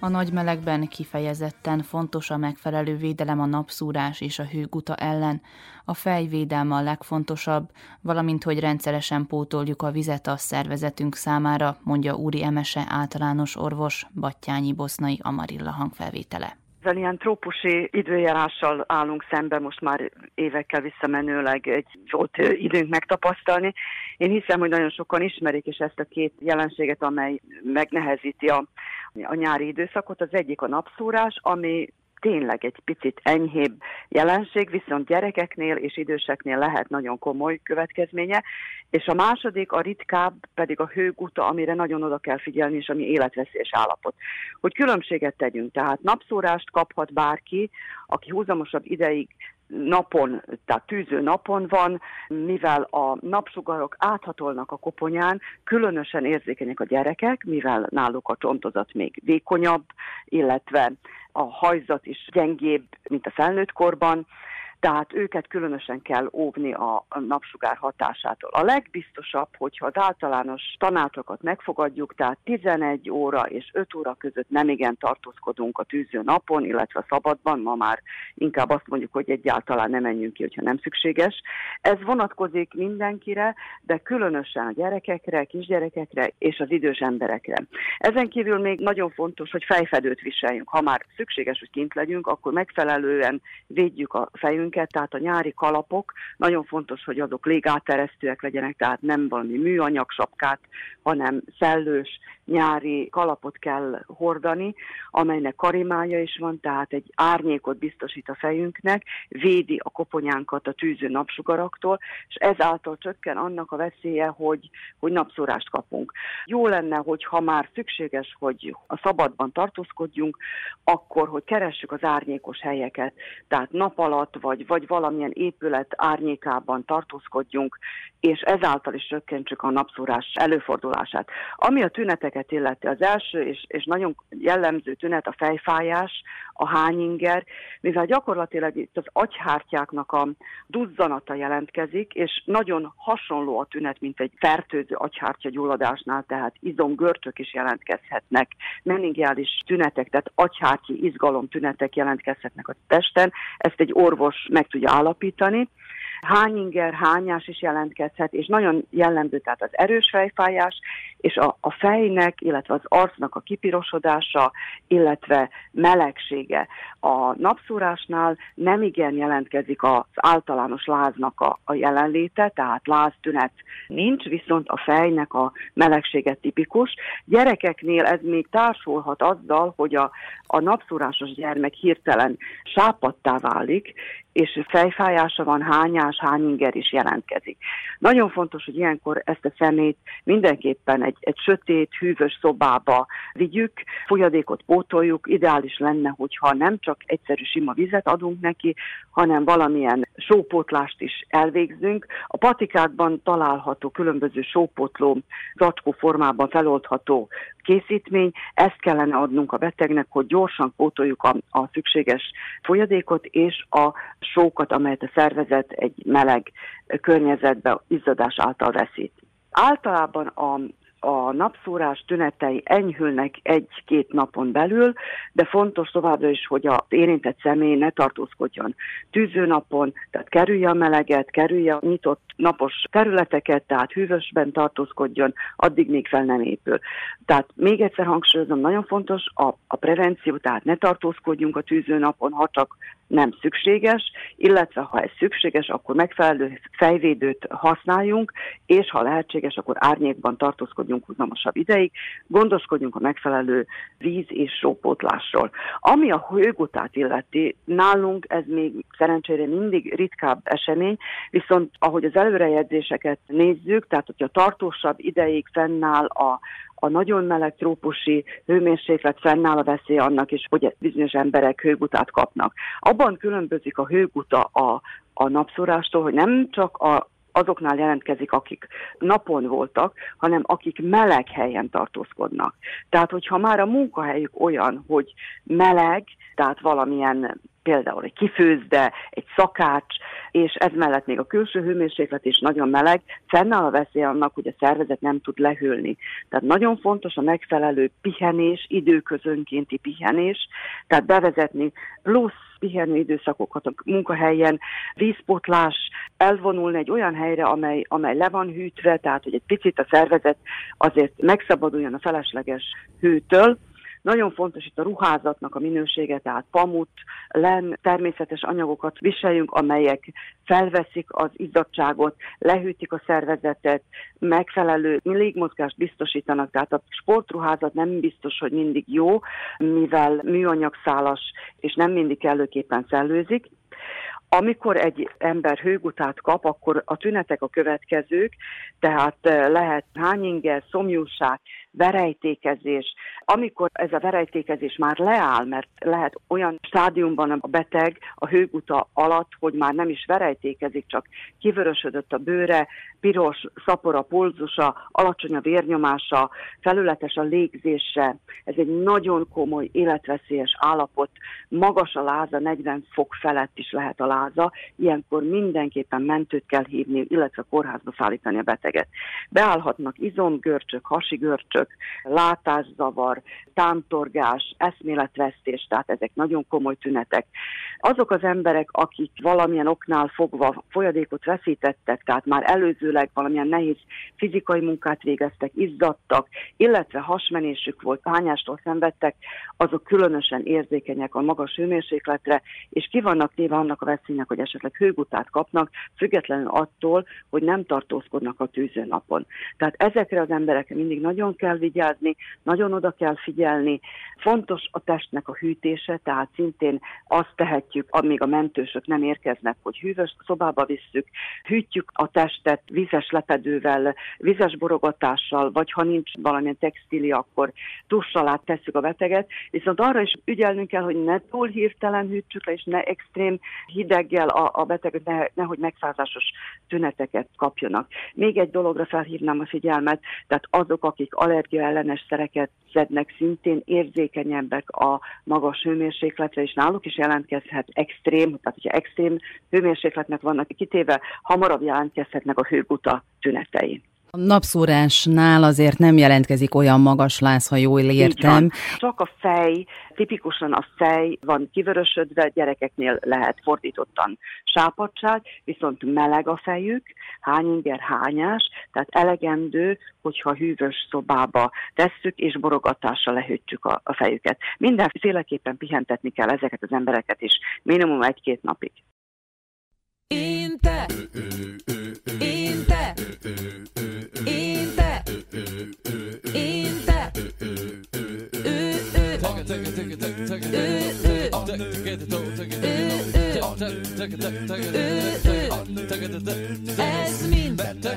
Speaker 3: A nagy melegben kifejezetten fontos a megfelelő védelem a napszúrás és a hőguta ellen. A fejvédelme a legfontosabb, valamint hogy rendszeresen pótoljuk a vizet a szervezetünk számára, mondja Úri Emese általános orvos, Battyányi Bosznai Amarilla hangfelvétele
Speaker 8: ezzel ilyen trópusi időjárással állunk szembe most már évekkel visszamenőleg egy volt időnk megtapasztalni. Én hiszem, hogy nagyon sokan ismerik is ezt a két jelenséget, amely megnehezíti a, a nyári időszakot. Az egyik a napszúrás, ami tényleg egy picit enyhébb jelenség, viszont gyerekeknél és időseknél lehet nagyon komoly következménye, és a második, a ritkább pedig a hőguta, amire nagyon oda kell figyelni, és ami életveszélyes állapot. Hogy különbséget tegyünk, tehát napszórást kaphat bárki, aki húzamosabb ideig napon, tehát tűző napon van, mivel a napsugarok áthatolnak a koponyán, különösen érzékenyek a gyerekek, mivel náluk a csontozat még vékonyabb, illetve a hajzat is gyengébb, mint a felnőtt korban, tehát őket különösen kell óvni a napsugár hatásától. A legbiztosabb, hogyha az általános tanácsokat megfogadjuk, tehát 11 óra és 5 óra között nem igen tartózkodunk a tűző napon, illetve a szabadban, ma már inkább azt mondjuk, hogy egyáltalán nem menjünk ki, hogyha nem szükséges. Ez vonatkozik mindenkire, de különösen a gyerekekre, kisgyerekekre és az idős emberekre. Ezen kívül még nagyon fontos, hogy fejfedőt viseljünk. Ha már szükséges, hogy kint legyünk, akkor megfelelően védjük a fejünket, minket, tehát a nyári kalapok, nagyon fontos, hogy azok légáteresztőek legyenek, tehát nem valami műanyag sapkát, hanem szellős nyári kalapot kell hordani, amelynek karimája is van, tehát egy árnyékot biztosít a fejünknek, védi a koponyánkat a tűző napsugaraktól, és ezáltal csökken annak a veszélye, hogy, hogy napszórást kapunk. Jó lenne, hogy ha már szükséges, hogy a szabadban tartózkodjunk, akkor, hogy keressük az árnyékos helyeket, tehát nap alatt vagy vagy, vagy valamilyen épület árnyékában tartózkodjunk, és ezáltal is csökkentsük a napszórás előfordulását. Ami a tüneteket illeti, az első és, és nagyon jellemző tünet a fejfájás, a hányinger, mivel gyakorlatilag itt az agyhártyáknak a duzzanata jelentkezik, és nagyon hasonló a tünet, mint egy fertőző agyhártya gyulladásnál, tehát izomgörcsök is jelentkezhetnek, meningiális tünetek, tehát agyhártyi izgalom tünetek jelentkezhetnek a testen, ezt egy orvos meg tudja állapítani, hányinger, hányás is jelentkezhet, és nagyon jellemző, tehát az erős fejfájás, és a, a fejnek, illetve az arcnak a kipirosodása, illetve melegsége. A napszúrásnál nem igen jelentkezik az általános láznak a, a jelenléte, tehát láztünet nincs, viszont a fejnek a melegsége tipikus. Gyerekeknél ez még társulhat azzal, hogy a, a napszúrásos gyermek hirtelen sápadtá válik, és fejfájása van, hányás, hányinger is jelentkezik. Nagyon fontos, hogy ilyenkor ezt a szemét mindenképpen egy, egy sötét, hűvös szobába vigyük, folyadékot pótoljuk, ideális lenne, hogyha nem csak egyszerű sima vizet adunk neki, hanem valamilyen sópótlást is elvégzünk. A patikákban található különböző sópotló, zacskó formában feloldható készítmény, ezt kellene adnunk a betegnek, hogy gyorsan pótoljuk a, a szükséges folyadékot és a sókat, amelyet a szervezet egy meleg környezetbe izzadás által veszít. Általában a a napszórás tünetei enyhülnek egy-két napon belül, de fontos továbbra is, hogy az érintett személy ne tartózkodjon tűzőnapon, tehát kerülje a meleget, kerülje a nyitott napos területeket, tehát hűvösben tartózkodjon, addig még fel nem épül. Tehát még egyszer hangsúlyozom, nagyon fontos a, a prevenció, tehát ne tartózkodjunk a tűzőnapon, ha csak nem szükséges, illetve ha ez szükséges, akkor megfelelő fejvédőt használjunk, és ha lehetséges, akkor árnyékban tartózkodjunk húzamosabb ideig, gondoskodjunk a megfelelő víz és sópótlásról. Ami a hőgutát illeti, nálunk ez még szerencsére mindig ritkább esemény, viszont ahogy az előrejegyzéseket nézzük, tehát hogyha tartósabb ideig fennáll a a nagyon meleg trópusi hőmérséklet fennáll a veszély annak is, hogy bizonyos emberek hőgutát kapnak. Abban különbözik a hőguta a, a napszorástól, hogy nem csak a, azoknál jelentkezik, akik napon voltak, hanem akik meleg helyen tartózkodnak. Tehát, hogyha már a munkahelyük olyan, hogy meleg, tehát valamilyen például egy kifőzde, egy szakács, és ez mellett még a külső hőmérséklet is nagyon meleg, fennáll a veszély annak, hogy a szervezet nem tud lehűlni. Tehát nagyon fontos a megfelelő pihenés, időközönkénti pihenés, tehát bevezetni plusz pihenő időszakokat a munkahelyen, vízpotlás, elvonulni egy olyan helyre, amely, amely le van hűtve, tehát hogy egy picit a szervezet azért megszabaduljon a felesleges hőtől, nagyon fontos itt a ruházatnak a minősége, tehát pamut, len, természetes anyagokat viseljünk, amelyek felveszik az izzadságot, lehűtik a szervezetet, megfelelő légmozgást biztosítanak, tehát a sportruházat nem biztos, hogy mindig jó, mivel műanyagszálas és nem mindig kellőképpen szellőzik. Amikor egy ember hőgutát kap, akkor a tünetek a következők, tehát eh, lehet hányinger, szomjúság, verejtékezés. Amikor ez a verejtékezés már leáll, mert lehet olyan stádiumban a beteg a hőguta alatt, hogy már nem is verejtékezik, csak kivörösödött a bőre, piros, szapor pulzusa, alacsony a vérnyomása, felületes a légzése. Ez egy nagyon komoly, életveszélyes állapot. Magas a láza, 40 fok felett is lehet a láza. Ilyenkor mindenképpen mentőt kell hívni, illetve kórházba szállítani a beteget. Beállhatnak izomgörcsök, hasigörcsök, görcsök, látászavar, tántorgás, eszméletvesztés, tehát ezek nagyon komoly tünetek. Azok az emberek, akik valamilyen oknál fogva folyadékot veszítettek, tehát már előzőleg valamilyen nehéz fizikai munkát végeztek, izzadtak, illetve hasmenésük volt, hányástól szenvedtek, azok különösen érzékenyek a magas hőmérsékletre, és ki vannak téve annak a veszélynek, hogy esetleg hőgutát kapnak, függetlenül attól, hogy nem tartózkodnak a tűzőnapon. Tehát ezekre az emberekre mindig nagyon kell kell vigyázni, nagyon oda kell figyelni. Fontos a testnek a hűtése, tehát szintén azt tehetjük, amíg a mentősök nem érkeznek, hogy hűvös szobába visszük, hűtjük a testet vizes lepedővel, vizes borogatással, vagy ha nincs valamilyen textília, akkor tussal át tesszük a beteget, viszont arra is ügyelnünk kell, hogy ne túl hirtelen hűtsük le, és ne extrém hideggel a, a beteget, ne, nehogy megfázásos tüneteket kapjanak. Még egy dologra felhívnám a figyelmet, tehát azok, akik allergia ellenes szereket szednek, szintén érzékenyebbek a magas hőmérsékletre, és náluk is jelentkezhet extrém, tehát hogyha extrém hőmérsékletnek vannak kitéve, hamarabb jelentkezhetnek a hőguta tünetei.
Speaker 3: A napszórásnál azért nem jelentkezik olyan magas láz, ha jól értem.
Speaker 8: Csak a fej, tipikusan a fej van kivörösödve, gyerekeknél lehet fordítottan sápadság, viszont meleg a fejük, hány inger hányás, tehát elegendő, hogyha hűvös szobába tesszük, és borogatással lehűtjük a, a fejüket. Mindenféleképpen pihentetni kell ezeket az embereket is, minimum egy-két napig. Én te, én te, én te, én te, ez mind, ez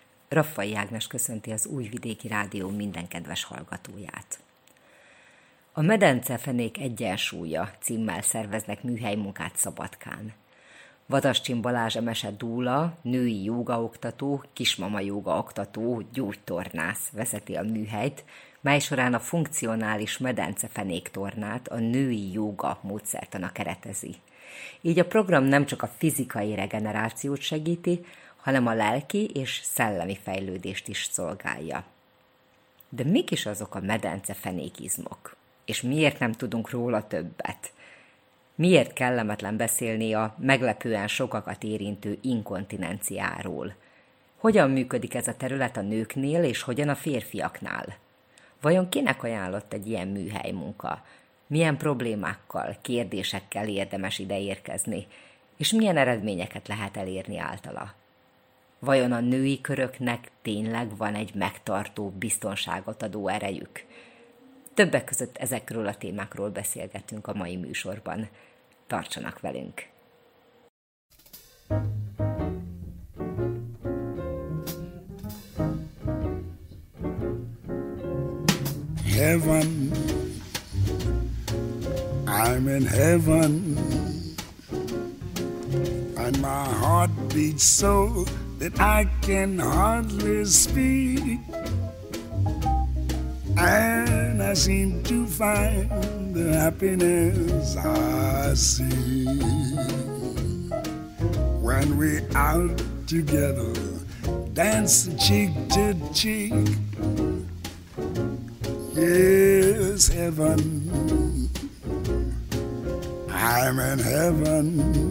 Speaker 9: Raffai Ágnes köszönti az Újvidéki Rádió minden kedves hallgatóját. A Medencefenék Egyensúlya címmel szerveznek műhelymunkát Szabadkán. Vadascsin Balázs Emese Dúla, női jogaoktató, kismama jogaoktató, gyógytornász vezeti a műhelyt, mely során a funkcionális medencefenéktornát a női joga módszertana keretezi. Így a program nem csak a fizikai regenerációt segíti, hanem a lelki és szellemi fejlődést is szolgálja. De mik is azok a medence fenékizmok? És miért nem tudunk róla többet? Miért kellemetlen beszélni a meglepően sokakat érintő inkontinenciáról? Hogyan működik ez a terület a nőknél, és hogyan a férfiaknál? Vajon kinek ajánlott egy ilyen műhely munka? Milyen problémákkal, kérdésekkel érdemes ide érkezni? És milyen eredményeket lehet elérni általa? Vajon a női köröknek tényleg van egy megtartó, biztonságot adó erejük? Többek között ezekről a témákról beszélgetünk a mai műsorban. Tartsanak velünk! Heaven, I'm in heaven, and my heart beats so that I can hardly speak. And I seem to find the happiness I see when we're out together, dance cheek to cheek. Yes, heaven, I'm in heaven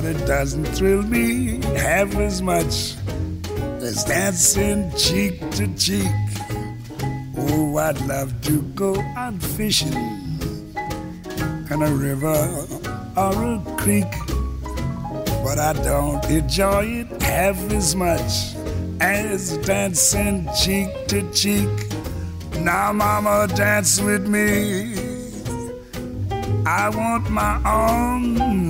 Speaker 9: but it doesn't thrill me half as much as dancing cheek to cheek. Oh, I'd love to go out fishing
Speaker 10: in a river or a creek, but I don't enjoy it half as much as dancing cheek to cheek. Now, mama, dance with me. I want my arms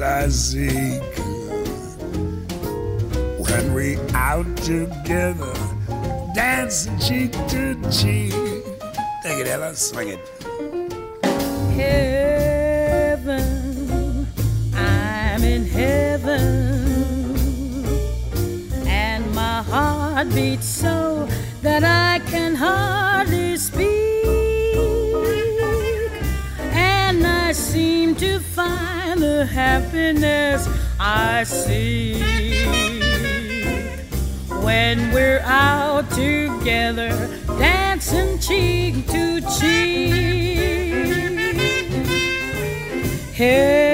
Speaker 10: I seek when we out together, dancing cheek to cheek. Take it, Ella, swing it.
Speaker 11: Heaven, I'm in heaven, and my heart beats so that I can hardly speak. And I seem to find the happiness I see when we're out together, dancing cheek to cheek. Heaven,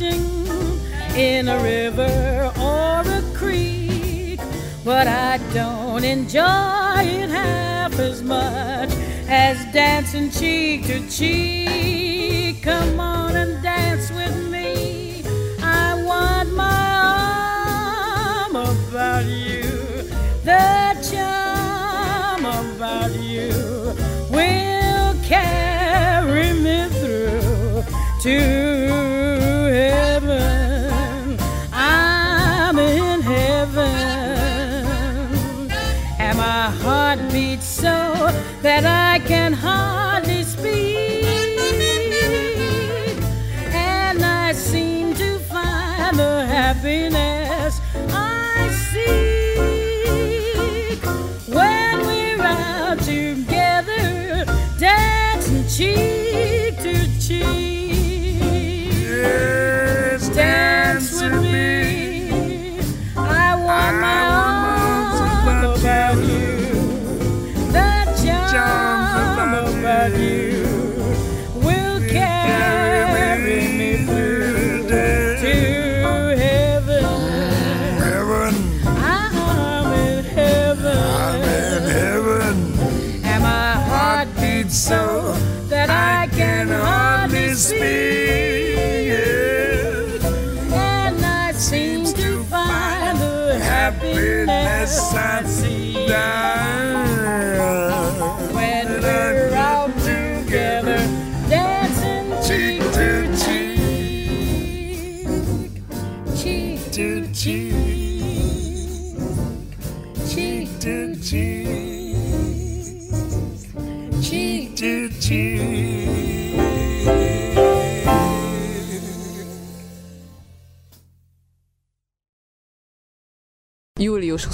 Speaker 11: in a river or a creek, but I don't enjoy it half as much as dancing cheek to cheek. Come on and dance with me. I want my arm about you, the charm about you will carry me through to so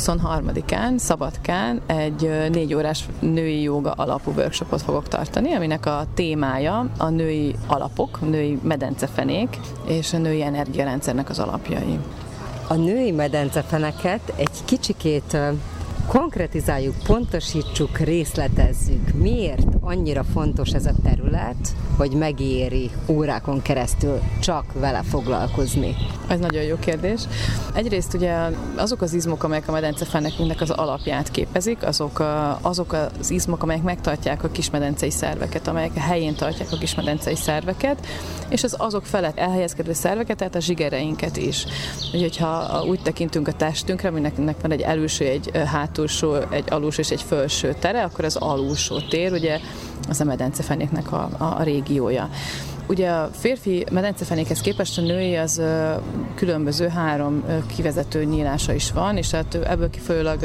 Speaker 12: 23-án Szabadkán egy négy órás női joga alapú workshopot fogok tartani, aminek a témája a női alapok, a női medencefenék és a női energiarendszernek az alapjai.
Speaker 9: A női medencefeneket egy kicsikét konkretizáljuk, pontosítsuk, részletezzük. Miért annyira fontos ez a terület,
Speaker 13: hogy megéri órákon keresztül csak vele foglalkozni?
Speaker 12: Ez nagyon jó kérdés. Egyrészt ugye azok az izmok, amelyek a medencefenekünknek az alapját képezik, azok, azok az izmok, amelyek megtartják a kismedencei szerveket, amelyek a helyén tartják a kismedencei szerveket, és az azok felett elhelyezkedő szerveket, tehát a zsigereinket is. Úgyhogy ha úgy tekintünk a testünkre, aminek van egy előső, egy hátulsó, egy alulsó és egy felső tere, akkor az alulsó tér, ugye az a medencefenéknek a, a régiója. Ugye a férfi medencefenékhez képest a női az különböző három kivezető nyílása is van, és hát ebből kifolyólag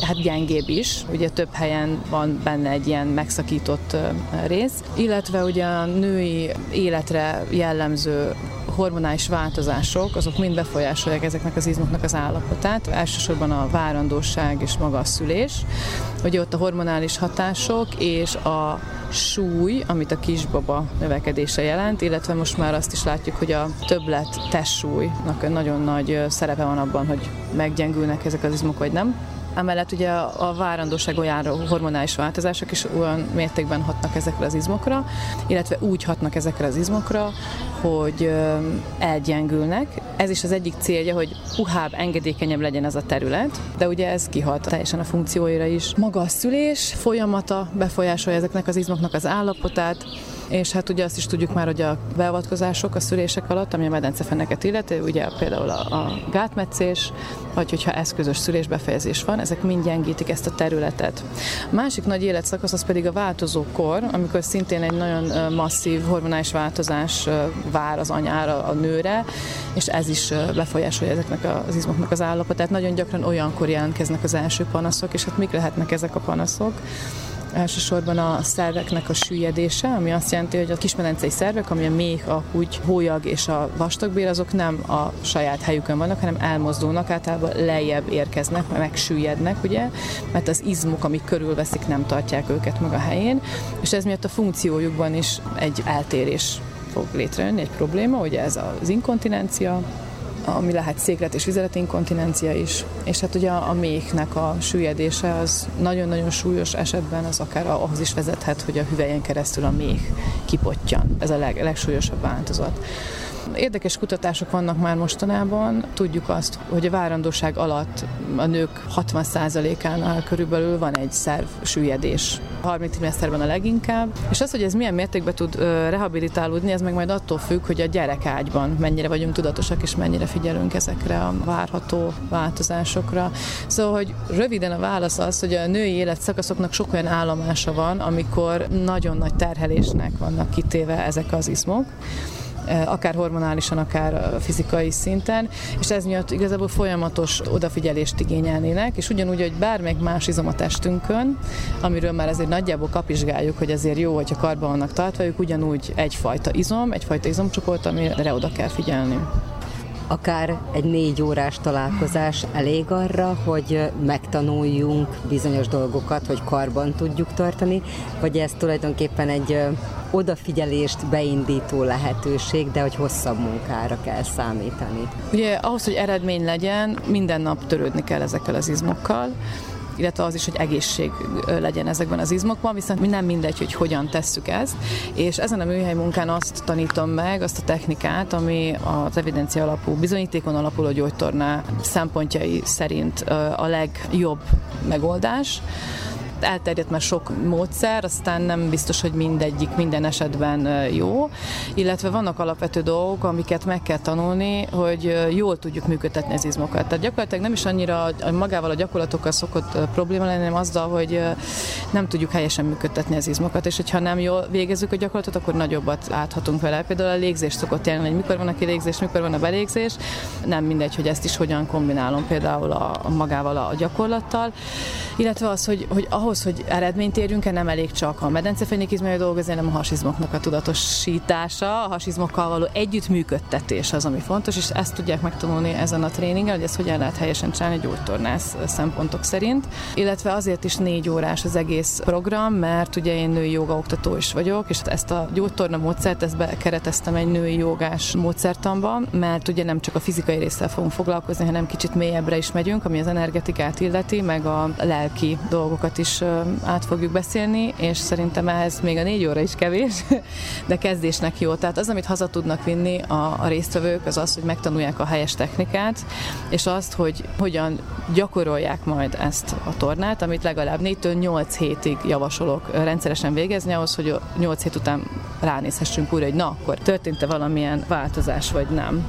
Speaker 12: hát gyengébb is, ugye több helyen van benne egy ilyen megszakított rész, illetve ugye a női életre jellemző hormonális változások, azok mind befolyásolják ezeknek az izmoknak az állapotát. Elsősorban a várandóság és maga a szülés, hogy ott a hormonális hatások és a súly, amit a kisbaba növekedése jelent, illetve most már azt is látjuk, hogy a többlet testsúlynak nagyon nagy szerepe van abban, hogy meggyengülnek ezek az izmok, vagy nem. Emellett ugye a várandóság olyan hormonális változások is olyan mértékben hatnak ezekre az izmokra, illetve úgy hatnak ezekre az izmokra, hogy elgyengülnek. Ez is az egyik célja, hogy puhább, engedékenyebb legyen ez a terület, de ugye ez kihat teljesen a funkcióira is. Maga a szülés folyamata befolyásolja ezeknek az izmoknak az állapotát, és hát ugye azt is tudjuk már, hogy a beavatkozások a szülések alatt, ami a medencefeneket illeti, ugye például a, a gátmetszés, vagy hogyha eszközös szülésbefejezés van, ezek mind gyengítik ezt a területet. A másik nagy életszakasz az pedig a változó kor, amikor szintén egy nagyon masszív hormonális változás vár az anyára, a nőre, és ez is befolyásolja ezeknek az izmoknak az állapotát. Nagyon gyakran olyankor jelentkeznek az első panaszok, és hát mik lehetnek ezek a panaszok? Elsősorban a szerveknek a süllyedése, ami azt jelenti, hogy a kismedencei szervek, ami a méh, a húgy, hólyag és a vastagbér, azok nem a saját helyükön vannak, hanem elmozdulnak, általában lejjebb érkeznek, megsüllyednek, ugye, mert az izmok, amik körülveszik, nem tartják őket meg a helyén, és ez miatt a funkciójukban is egy eltérés fog létrejönni, egy probléma, ugye ez az inkontinencia, ami lehet széklet és vizeletinkontinencia is, és hát ugye a, méhnek a süllyedése az nagyon-nagyon súlyos esetben az akár ahhoz is vezethet, hogy a hüvelyen keresztül a méh kipottyan. Ez a leg, legsúlyosabb változat. Érdekes kutatások vannak már mostanában. Tudjuk azt, hogy a várandóság alatt a nők 60%-ánál körülbelül van egy szerv süllyedés. A 30 trimeszterben a leginkább. És az, hogy ez milyen mértékben tud rehabilitálódni, ez meg majd attól függ, hogy a gyerekágyban mennyire vagyunk tudatosak, és mennyire figyelünk ezekre a várható változásokra. Szóval, hogy röviden a válasz az, hogy a női életszakaszoknak sok olyan állomása van, amikor nagyon nagy terhelésnek vannak kitéve ezek az izmok akár hormonálisan, akár fizikai szinten, és ez miatt igazából folyamatos odafigyelést igényelnének, és ugyanúgy, hogy bármelyik más izom a testünkön, amiről már azért nagyjából kapizsgáljuk, hogy azért jó, hogyha karban vannak tartva, ők ugyanúgy egyfajta izom, egyfajta izomcsoport, amire oda kell figyelni
Speaker 13: akár egy négy órás találkozás elég arra, hogy megtanuljunk bizonyos dolgokat, hogy karban tudjuk tartani, vagy ez tulajdonképpen egy odafigyelést beindító lehetőség, de hogy hosszabb munkára kell számítani.
Speaker 12: Ugye ahhoz, hogy eredmény legyen, minden nap törődni kell ezekkel az izmokkal, illetve az is, hogy egészség legyen ezekben az izmokban, viszont nem mindegy, hogy hogyan tesszük ezt, és ezen a műhely munkán azt tanítom meg, azt a technikát, ami az evidencia alapú, bizonyítékon alapuló gyógytorná szempontjai szerint a legjobb megoldás, elterjedt már sok módszer, aztán nem biztos, hogy mindegyik minden esetben jó, illetve vannak alapvető dolgok, amiket meg kell tanulni, hogy jól tudjuk működtetni az izmokat. Tehát gyakorlatilag nem is annyira magával a gyakorlatokkal szokott probléma lenni, hanem azzal, hogy nem tudjuk helyesen működtetni az izmokat, és hogyha nem jól végezzük a gyakorlatot, akkor nagyobbat láthatunk vele. Például a légzés szokott jelni, hogy mikor van a kilégzés, mikor van a belégzés, nem mindegy, hogy ezt is hogyan kombinálom például a, magával a gyakorlattal, illetve az, hogy, hogy ahhoz ahhoz, hogy eredményt érjünk el, nem elég csak a medencefenikizmai dolgozni, hanem a hasizmoknak a tudatosítása, a hasizmokkal való együttműködtetés az, ami fontos, és ezt tudják megtanulni ezen a tréningen, hogy ezt hogyan lehet helyesen csinálni gyógytornász szempontok szerint. Illetve azért is négy órás az egész program, mert ugye én női joga oktató is vagyok, és ezt a gyógytorna módszert, ezt bekereteztem egy női jogás módszertanba, mert ugye nem csak a fizikai résszel fogunk foglalkozni, hanem kicsit mélyebbre is megyünk, ami az energetikát illeti, meg a lelki dolgokat is át fogjuk beszélni, és szerintem ehhez még a négy óra is kevés, de kezdésnek jó. Tehát az, amit haza tudnak vinni a, a résztvevők, az az, hogy megtanulják a helyes technikát, és azt, hogy hogyan gyakorolják majd ezt a tornát, amit legalább 4-től 8 hétig javasolok rendszeresen végezni, ahhoz, hogy 8 hét után ránézhessünk újra, hogy na, akkor történt-e valamilyen változás, vagy nem.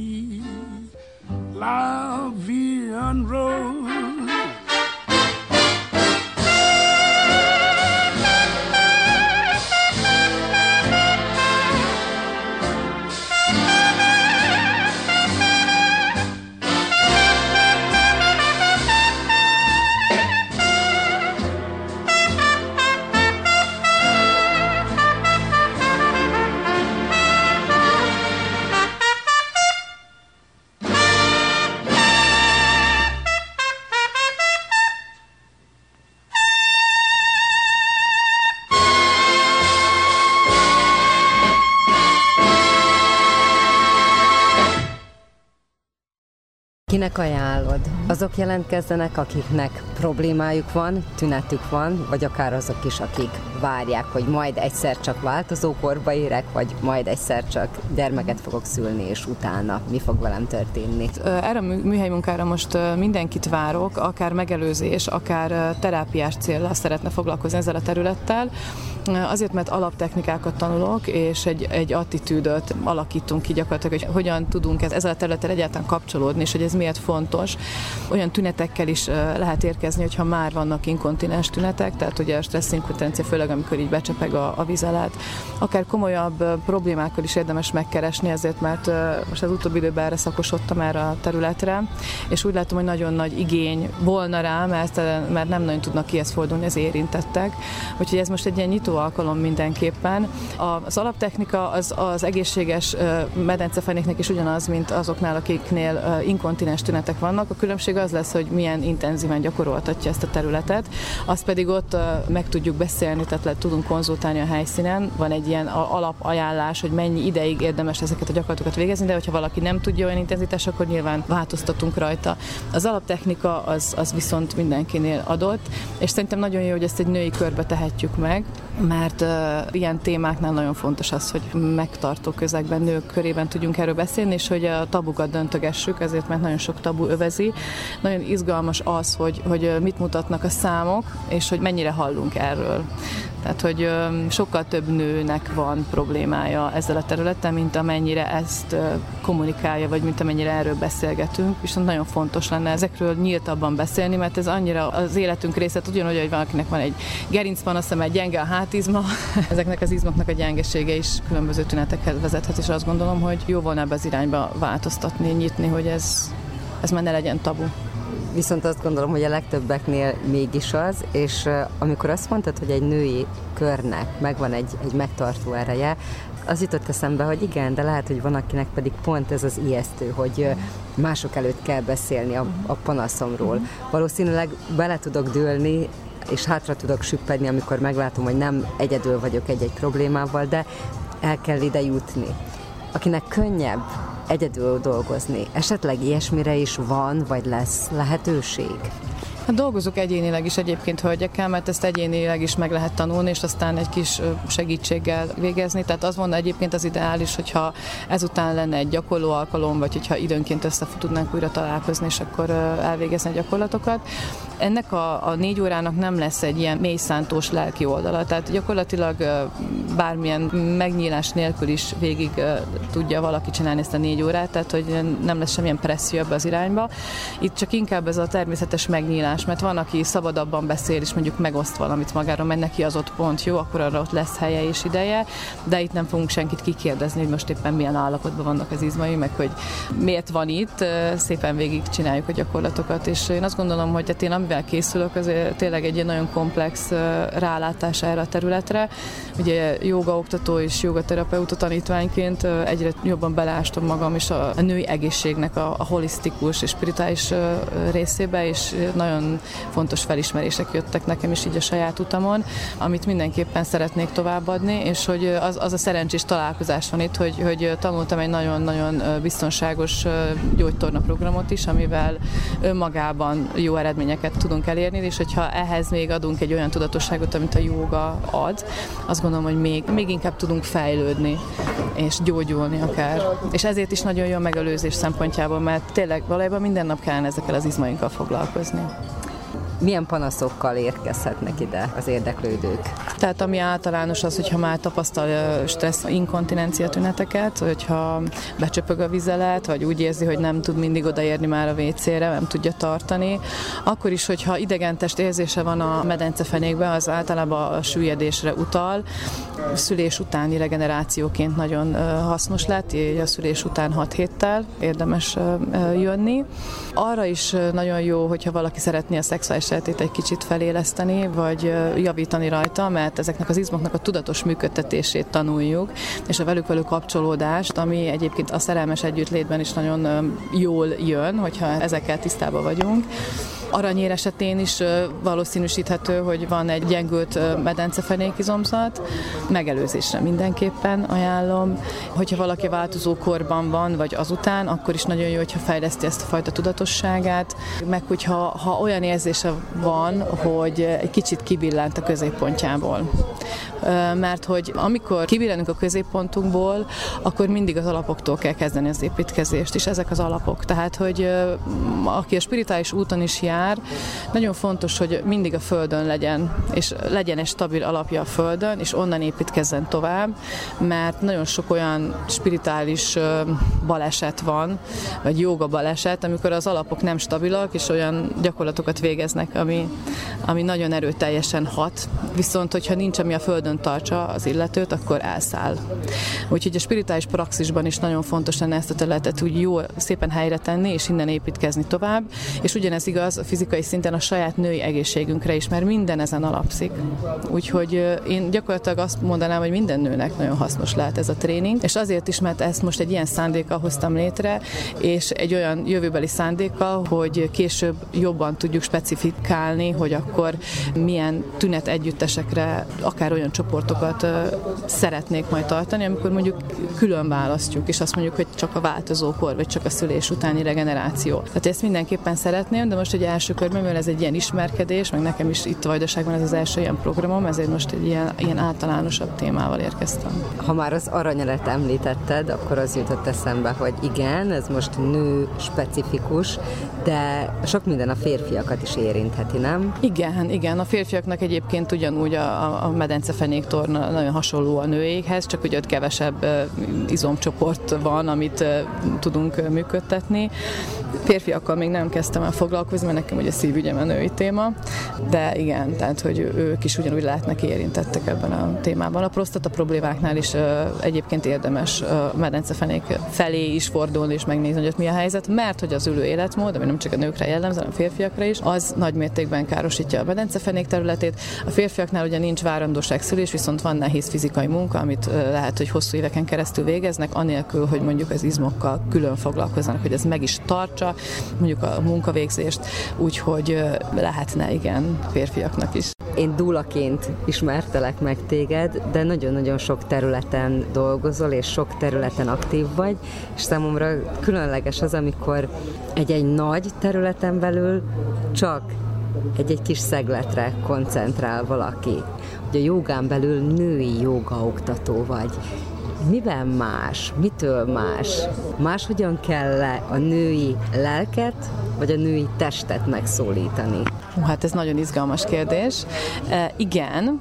Speaker 10: la vie rose.
Speaker 13: Kinek ajánlod? Azok jelentkezzenek, akiknek problémájuk van, tünetük van, vagy akár azok is, akik várják, hogy majd egyszer csak változó korba érek, vagy majd egyszer csak gyermeket fogok szülni, és utána mi fog velem történni.
Speaker 12: Erre a műhely munkára most mindenkit várok, akár megelőzés, akár terápiás célra szeretne foglalkozni ezzel a területtel. Azért, mert alaptechnikákat tanulok, és egy, egy attitűdöt alakítunk ki gyakorlatilag, hogy hogyan tudunk ezzel a területtel egyáltalán kapcsolódni, és hogy ez miért fontos. Olyan tünetekkel is lehet érkezni, hogyha már vannak inkontinens tünetek, tehát ugye a stressz inkontinencia, főleg amikor így becsepeg a, a vizelet. Akár komolyabb problémákkal is érdemes megkeresni, ezért mert most az utóbbi időben erre szakosodtam erre a területre, és úgy látom, hogy nagyon nagy igény volna rá, mert, mert nem nagyon tudnak kihez fordulni az érintettek. Úgyhogy ez most egy ilyen nyitó alkalom mindenképpen. Az alaptechnika az, az egészséges medencefenéknek is ugyanaz, mint azoknál, akiknél inkontinens tünetek vannak. A különbség az lesz, hogy milyen intenzíven gyakoroltatja ezt a területet. Azt pedig ott meg tudjuk beszélni, tehát le tudunk konzultálni a helyszínen. Van egy ilyen alapajánlás, hogy mennyi ideig érdemes ezeket a gyakorlatokat végezni, de hogyha valaki nem tudja olyan intenzitás, akkor nyilván változtatunk rajta. Az alaptechnika az, az viszont mindenkinél adott, és szerintem nagyon jó, hogy ezt egy női körbe tehetjük meg, mert uh, ilyen témáknál nagyon fontos az, hogy megtartó közegben, nők körében tudjunk erről beszélni, és hogy a tabukat döntögessük, ezért mert nagyon sok tabu övezi. Nagyon izgalmas az, hogy, hogy mit mutatnak a számok, és hogy mennyire hallunk erről. Tehát, hogy sokkal több nőnek van problémája ezzel a területen, mint amennyire ezt kommunikálja, vagy mint amennyire erről beszélgetünk. Viszont nagyon fontos lenne ezekről nyíltabban beszélni, mert ez annyira az életünk része, ugyanúgy, hogy valakinek van egy gerincpanasz, egy gyenge a hátizma, ezeknek az izmoknak a gyengesége is különböző tünetekhez vezethet, és azt gondolom, hogy jó volna ebbe az irányba változtatni, nyitni, hogy ez, ez már ne legyen tabu
Speaker 13: viszont azt gondolom, hogy a legtöbbeknél mégis az, és amikor azt mondtad, hogy egy női körnek megvan egy, egy megtartó ereje, az jutott eszembe, hogy igen, de lehet, hogy van, akinek pedig pont ez az ijesztő, hogy mások előtt kell beszélni a, a panaszomról. Valószínűleg bele tudok dőlni, és hátra tudok süppedni, amikor meglátom, hogy nem egyedül vagyok egy-egy problémával, de el kell ide jutni. Akinek könnyebb egyedül dolgozni. Esetleg ilyesmire is van, vagy lesz lehetőség?
Speaker 12: Hát dolgozok egyénileg is egyébként hölgyekkel, mert ezt egyénileg is meg lehet tanulni, és aztán egy kis segítséggel végezni. Tehát az volna egyébként az ideális, hogyha ezután lenne egy gyakorló alkalom, vagy hogyha időnként össze tudnánk újra találkozni, és akkor elvégezni a gyakorlatokat. Ennek a, a négy órának nem lesz egy ilyen mélyszántós lelki oldala, tehát gyakorlatilag bármilyen megnyílás nélkül is végig tudja valaki csinálni ezt a négy órát, tehát hogy nem lesz semmilyen presszió ebbe az irányba. Itt csak inkább ez a természetes megnyílás, mert van, aki szabadabban beszél, és mondjuk megoszt valamit magáról, mert neki az ott pont jó, akkor arra ott lesz helye és ideje, de itt nem fogunk senkit kikérdezni, hogy most éppen milyen állapotban vannak az izmai, meg hogy miért van itt, szépen végig csináljuk a gyakorlatokat, és én azt gondolom, hogy hát én amivel készülök, az tényleg egy nagyon komplex rálátás erre a területre. Ugye joga oktató és jogaterapeuta tanítványként egyre jobban belástam magam is a, a női egészségnek a, a holisztikus és spirituális részébe, és nagyon fontos felismerések jöttek nekem is így a saját utamon, amit mindenképpen szeretnék továbbadni, és hogy az, az a szerencsés találkozás van itt, hogy, hogy tanultam egy nagyon-nagyon biztonságos gyógytorna programot is, amivel önmagában jó eredményeket tudunk elérni, és hogyha ehhez még adunk egy olyan tudatosságot, amit a joga ad, azt gondolom, hogy még, még inkább tudunk fejlődni, és gyógyulni akár. És ezért is nagyon jó megelőzés szempontjából, mert tényleg valójában minden nap kellene ezekkel az izmainkkal foglalkozni
Speaker 13: milyen panaszokkal érkezhetnek ide az érdeklődők?
Speaker 12: Tehát ami általános az, hogyha már tapasztal stressz inkontinencia tüneteket, hogyha becsöpög a vizelet, vagy úgy érzi, hogy nem tud mindig odaérni már a WC-re, nem tudja tartani, akkor is, hogyha idegentest érzése van a medencefenékben, az általában a süllyedésre utal. Szülés utáni regenerációként nagyon hasznos lett, a szülés után 6 héttel érdemes jönni. Arra is nagyon jó, hogyha valaki szeretné a szexuális viseltét egy kicsit feléleszteni, vagy javítani rajta, mert ezeknek az izmoknak a tudatos működtetését tanuljuk, és a velük való kapcsolódást, ami egyébként a szerelmes együttlétben is nagyon jól jön, hogyha ezekkel tisztában vagyunk. Aranyér esetén is valószínűsíthető, hogy van egy gyengült medencefenékizomzat, megelőzésre mindenképpen ajánlom. Hogyha valaki változó korban van, vagy azután, akkor is nagyon jó, hogyha fejleszti ezt a fajta tudatosságát, meg hogyha ha olyan érzése van, hogy egy kicsit kibillent a középpontjából. Mert hogy amikor kibillenünk a középpontunkból, akkor mindig az alapoktól kell kezdeni az építkezést, és ezek az alapok. Tehát, hogy aki a spirituális úton is jár. Nagyon fontos, hogy mindig a földön legyen, és legyen egy stabil alapja a földön, és onnan építkezzen tovább, mert nagyon sok olyan spirituális baleset van, vagy joga baleset, amikor az alapok nem stabilak, és olyan gyakorlatokat végeznek, ami, ami nagyon erőteljesen hat. Viszont, hogyha nincs, ami a földön tartsa az illetőt, akkor elszáll. Úgyhogy a spirituális praxisban is nagyon fontos lenne ezt a területet úgy jó, szépen helyre tenni, és innen építkezni tovább. És ugyanez igaz fizikai szinten a saját női egészségünkre is, mert minden ezen alapszik. Úgyhogy én gyakorlatilag azt mondanám, hogy minden nőnek nagyon hasznos lehet ez a tréning, és azért is, mert ezt most egy ilyen szándékkal hoztam létre, és egy olyan jövőbeli szándékkal, hogy később jobban tudjuk specifikálni, hogy akkor milyen tünet együttesekre, akár olyan csoportokat szeretnék majd tartani, amikor mondjuk külön választjuk, és azt mondjuk, hogy csak a változókor, vagy csak a szülés utáni regeneráció. Tehát ezt mindenképpen szeretném, de most egy első körben, mivel ez egy ilyen ismerkedés, meg nekem is itt Vajdaságban ez az első ilyen programom, ezért most egy ilyen, ilyen általánosabb témával érkeztem.
Speaker 13: Ha már az aranyelet említetted, akkor az jutott eszembe, hogy igen, ez most nő specifikus, de sok minden a férfiakat is érintheti, nem?
Speaker 12: Igen, igen. A férfiaknak egyébként ugyanúgy a, a medencefenék torna nagyon hasonló a nőéghez, csak ugye ott kevesebb izomcsoport van, amit tudunk működtetni. Férfiakkal még nem kezdtem el foglalkozni, mert nekem ugye szívügyem a női téma, de igen, tehát hogy ők is ugyanúgy lehetnek érintettek ebben a témában. A prostata problémáknál is egyébként érdemes medencefenék felé is fordulni és megnézni, hogy ott mi a helyzet, mert hogy az ülő életmód, ami nem csak a nőkre jellemző, hanem a férfiakra is, az nagy mértékben károsítja a medencefenék területét. A férfiaknál ugye nincs várandóság szülés, viszont van nehéz fizikai munka, amit lehet, hogy hosszú éveken keresztül végeznek, anélkül, hogy mondjuk az izmokkal külön foglalkoznak, hogy ez meg is tartsa, mondjuk a munkavégzést, úgyhogy lehetne igen férfiaknak is.
Speaker 13: Én dúlaként ismertelek meg téged, de nagyon-nagyon sok területen dolgozol, és sok területen aktív vagy, és számomra különleges az, amikor egy-egy nagy területen belül csak egy-egy kis szegletre koncentrál valaki. Ugye a jogán belül női jogaoktató vagy. Miben más? Mitől más? Máshogyan kell a női lelket, vagy a női testet megszólítani?
Speaker 12: Hú, hát ez nagyon izgalmas kérdés. E, igen,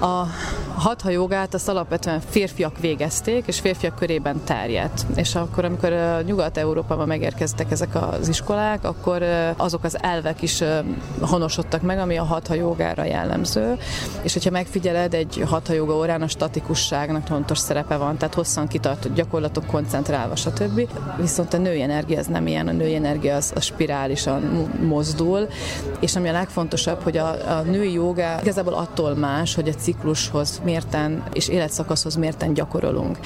Speaker 12: a hatha jogát azt alapvetően férfiak végezték, és férfiak körében terjedt. És akkor, amikor Nyugat-Európában megérkeztek ezek az iskolák, akkor azok az elvek is honosodtak meg, ami a hatha jogára jellemző. És hogyha megfigyeled, egy hatha joga órán a statikusságnak fontos szerepe van, tehát hosszan kitartott gyakorlatok koncentrálva, stb. Viszont a női energia ez nem ilyen, a női energia az, az spirálisan mozdul, és ami a legfontosabb, hogy a, a női joga igazából attól más, hogy a ciklushoz mérten és életszakaszhoz mérten gyakorolunk.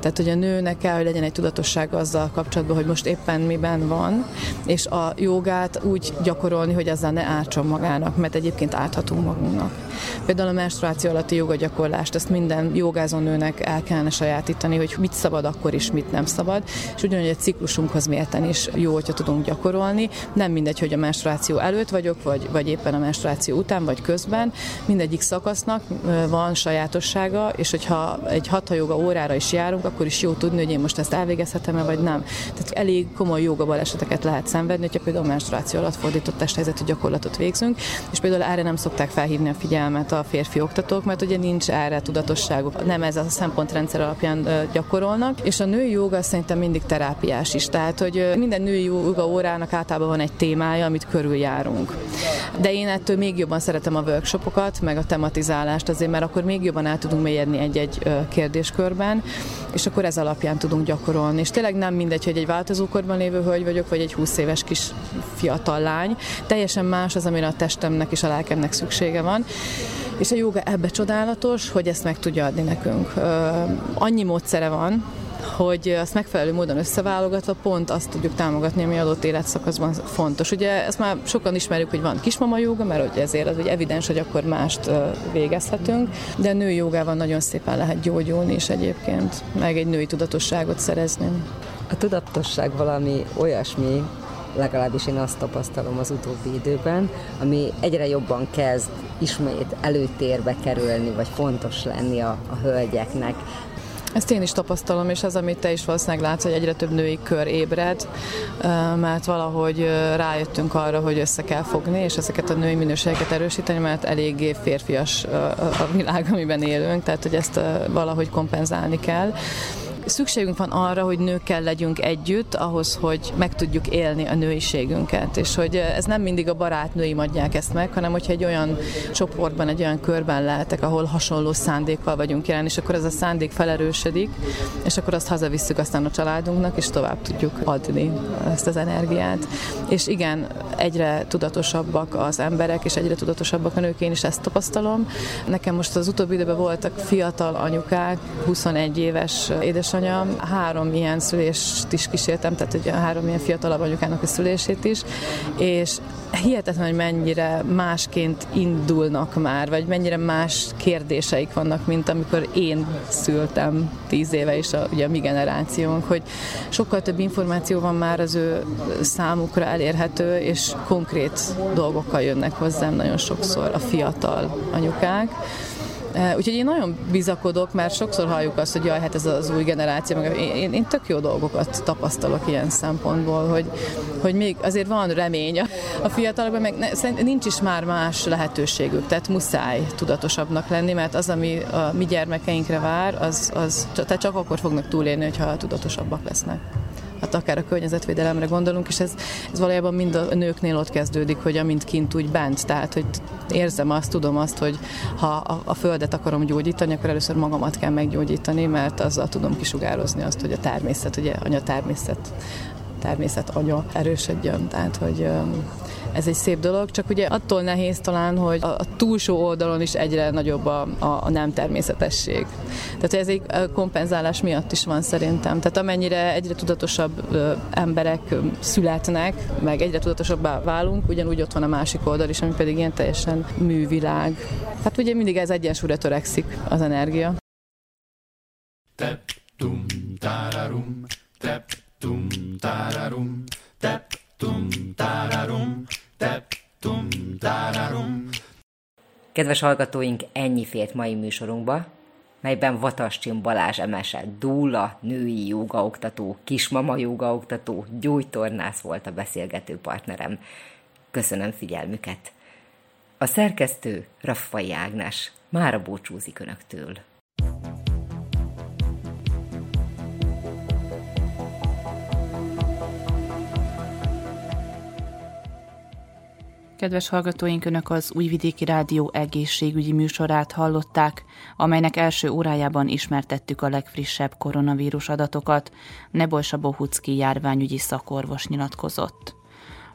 Speaker 12: Tehát, hogy a nőnek kell, hogy legyen egy tudatosság azzal kapcsolatban, hogy most éppen miben van, és a jogát úgy gyakorolni, hogy ezzel ne ártson magának, mert egyébként árthatunk magunknak. Például a menstruáció alatti jogagyakorlást, ezt minden jogázó nőnek el kellene sajátítani, hogy mit szabad akkor is, mit nem szabad, és ugyanúgy egy ciklusunkhoz mérten is jó, hogyha tudunk gyakorolni. Nem mindegy, hogy a menstruáció előtt vagyok, vagy, vagy éppen a menstruáció után, vagy közben. Mindegyik szakasznak van sajátossága, és hogyha egy hatha joga órára is járunk, akkor is jó tudni, hogy én most ezt elvégezhetem-e, vagy nem. Tehát elég komoly joga baleseteket lehet szenvedni, hogyha például menstruáció alatt fordított testhelyzetű gyakorlatot végzünk, és például erre nem szokták felhívni a figyelmet a férfi oktatók, mert ugye nincs erre tudatosságuk, nem ez a szempontrendszer alapján gyakorolnak, és a női joga szerintem mindig terápiás is, tehát hogy minden női joga órának általában van egy témája, amit körüljárunk. De én ettől még jobban szeretem a workshopokat, meg a tematizálást azért, mert akkor még jobban el tudunk mélyedni egy-egy kérdéskörben, és akkor ez alapján tudunk gyakorolni. És tényleg nem mindegy, hogy egy változókorban lévő hölgy vagyok, vagy egy 20 éves kis fiatal lány. Teljesen más az, amire a testemnek és a lelkemnek szüksége van. És a joga ebbe csodálatos, hogy ezt meg tudja adni nekünk. Annyi módszere van, hogy azt megfelelő módon összeválogatva pont azt tudjuk támogatni, ami adott életszakaszban fontos. Ugye ezt már sokan ismerjük, hogy van kismama joga, mert hogy ezért az hogy evidens, hogy akkor mást végezhetünk, de női jogával nagyon szépen lehet gyógyulni is egyébként, meg egy női tudatosságot szerezni.
Speaker 13: A tudatosság valami olyasmi, legalábbis én azt tapasztalom az utóbbi időben, ami egyre jobban kezd ismét előtérbe kerülni, vagy fontos lenni a, a hölgyeknek.
Speaker 12: Ezt én is tapasztalom, és az, amit te is valószínűleg látsz, hogy egyre több női kör ébred, mert valahogy rájöttünk arra, hogy össze kell fogni, és ezeket a női minőségeket erősíteni, mert eléggé férfias a világ, amiben élünk, tehát hogy ezt valahogy kompenzálni kell szükségünk van arra, hogy nőkkel legyünk együtt, ahhoz, hogy meg tudjuk élni a nőiségünket, és hogy ez nem mindig a barátnőim adják ezt meg, hanem hogyha egy olyan csoportban, egy olyan körben lehetek, ahol hasonló szándékkal vagyunk jelen, és akkor ez a szándék felerősödik, és akkor azt hazavisszük aztán a családunknak, és tovább tudjuk adni ezt az energiát. És igen, egyre tudatosabbak az emberek, és egyre tudatosabbak a nők, én is ezt tapasztalom. Nekem most az utóbbi időben voltak fiatal anyukák, 21 éves édesanyja, három ilyen szülést is kísértem, tehát ugye három ilyen fiatalabb anyukának a szülését is, és hihetetlen, hogy mennyire másként indulnak már, vagy mennyire más kérdéseik vannak, mint amikor én szültem tíz éve, és a, ugye a mi generációnk, hogy sokkal több információ van már az ő számukra elérhető, és konkrét dolgokkal jönnek hozzám nagyon sokszor a fiatal anyukák. Úgyhogy én nagyon bizakodok, mert sokszor halljuk azt, hogy jaj, hát ez az új generáció, meg én, én, tök jó dolgokat tapasztalok ilyen szempontból, hogy, hogy még azért van remény a fiatalokban, meg ne, nincs is már más lehetőségük, tehát muszáj tudatosabbnak lenni, mert az, ami a mi gyermekeinkre vár, az, az tehát csak akkor fognak túlélni, hogyha tudatosabbak lesznek hát akár a környezetvédelemre gondolunk, és ez, ez valójában mind a nőknél ott kezdődik, hogy amint kint úgy bent, tehát hogy érzem azt, tudom azt, hogy ha a, a földet akarom gyógyítani, akkor először magamat kell meggyógyítani, mert azzal tudom kisugározni azt, hogy a természet, ugye anya természet, természet anya erősödjön, tehát hogy ez egy szép dolog, csak ugye attól nehéz talán, hogy a, a túlsó oldalon is egyre nagyobb a, a, a nem természetesség. Tehát ez egy kompenzálás miatt is van szerintem. Tehát amennyire egyre tudatosabb emberek születnek, meg egyre tudatosabbá válunk, ugyanúgy ott van a másik oldal is, ami pedig ilyen teljesen művilág. Hát ugye mindig ez egyensúlyra törekszik az energia. Tep, tum, tararum, tep, tum, tararum, tep, tum, tararum,
Speaker 9: Kedves hallgatóink, ennyi fért mai műsorunkba, melyben Vatascsin Balázs Emese, Dúla, női jogaoktató, kismama jogaoktató, gyógytornász volt a beszélgető partnerem. Köszönöm figyelmüket! A szerkesztő Raffai Ágnes mára búcsúzik Önöktől.
Speaker 3: Kedves hallgatóink, Önök az Újvidéki Rádió egészségügyi műsorát hallották, amelynek első órájában ismertettük a legfrissebb koronavírus adatokat. Nebolsa Bohucki járványügyi szakorvos nyilatkozott.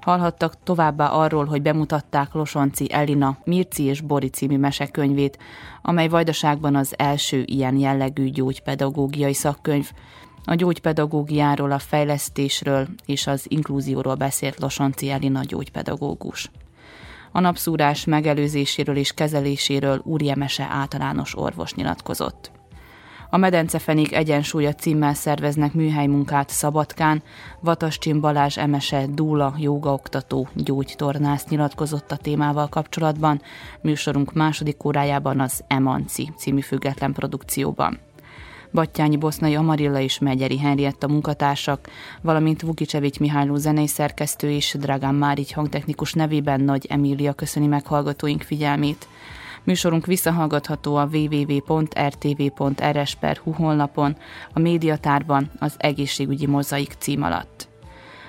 Speaker 3: Hallhattak továbbá arról, hogy bemutatták Losonci Elina Mirci és Bori című mesekönyvét, amely vajdaságban az első ilyen jellegű gyógypedagógiai szakkönyv, a gyógypedagógiáról, a fejlesztésről és az inkluzióról beszélt Losonci Elina gyógypedagógus a napszúrás megelőzéséről és kezeléséről Úri Emese általános orvos nyilatkozott. A Medencefenék egyensúlya címmel szerveznek műhelymunkát Szabadkán, Vatascsin Balázs Emese Dúla jogaoktató gyógytornász nyilatkozott a témával kapcsolatban, műsorunk második órájában az Emanci című független produkcióban. Battyányi Bosznai Amarilla és Megyeri Henrietta munkatársak, valamint Vukicsevics Mihályló zenei szerkesztő és Dragán Márigy hangtechnikus nevében Nagy Emília köszöni meghallgatóink figyelmét. Műsorunk visszahallgatható a www.rtv.rs.hu honlapon, a médiatárban az egészségügyi mozaik cím alatt.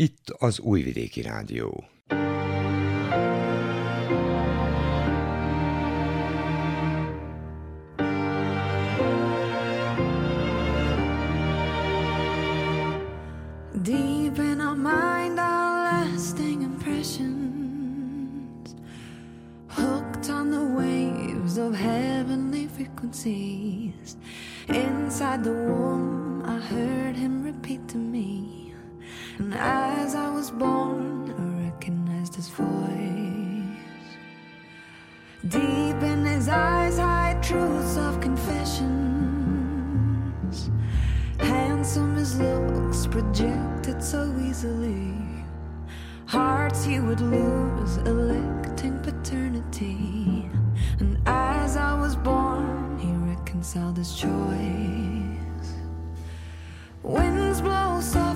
Speaker 14: Itt az Újvidéki Rádió. Deep in our mind are lasting impressions Hooked on the waves of heavenly frequencies Inside the womb I heard him repeat to me and as I was born, I recognized his voice. Deep in his eyes, hide truths of confessions. Handsome his looks, projected so easily. Hearts he would lose, electing paternity. And as I was born, he reconciled his choice. Winds blow so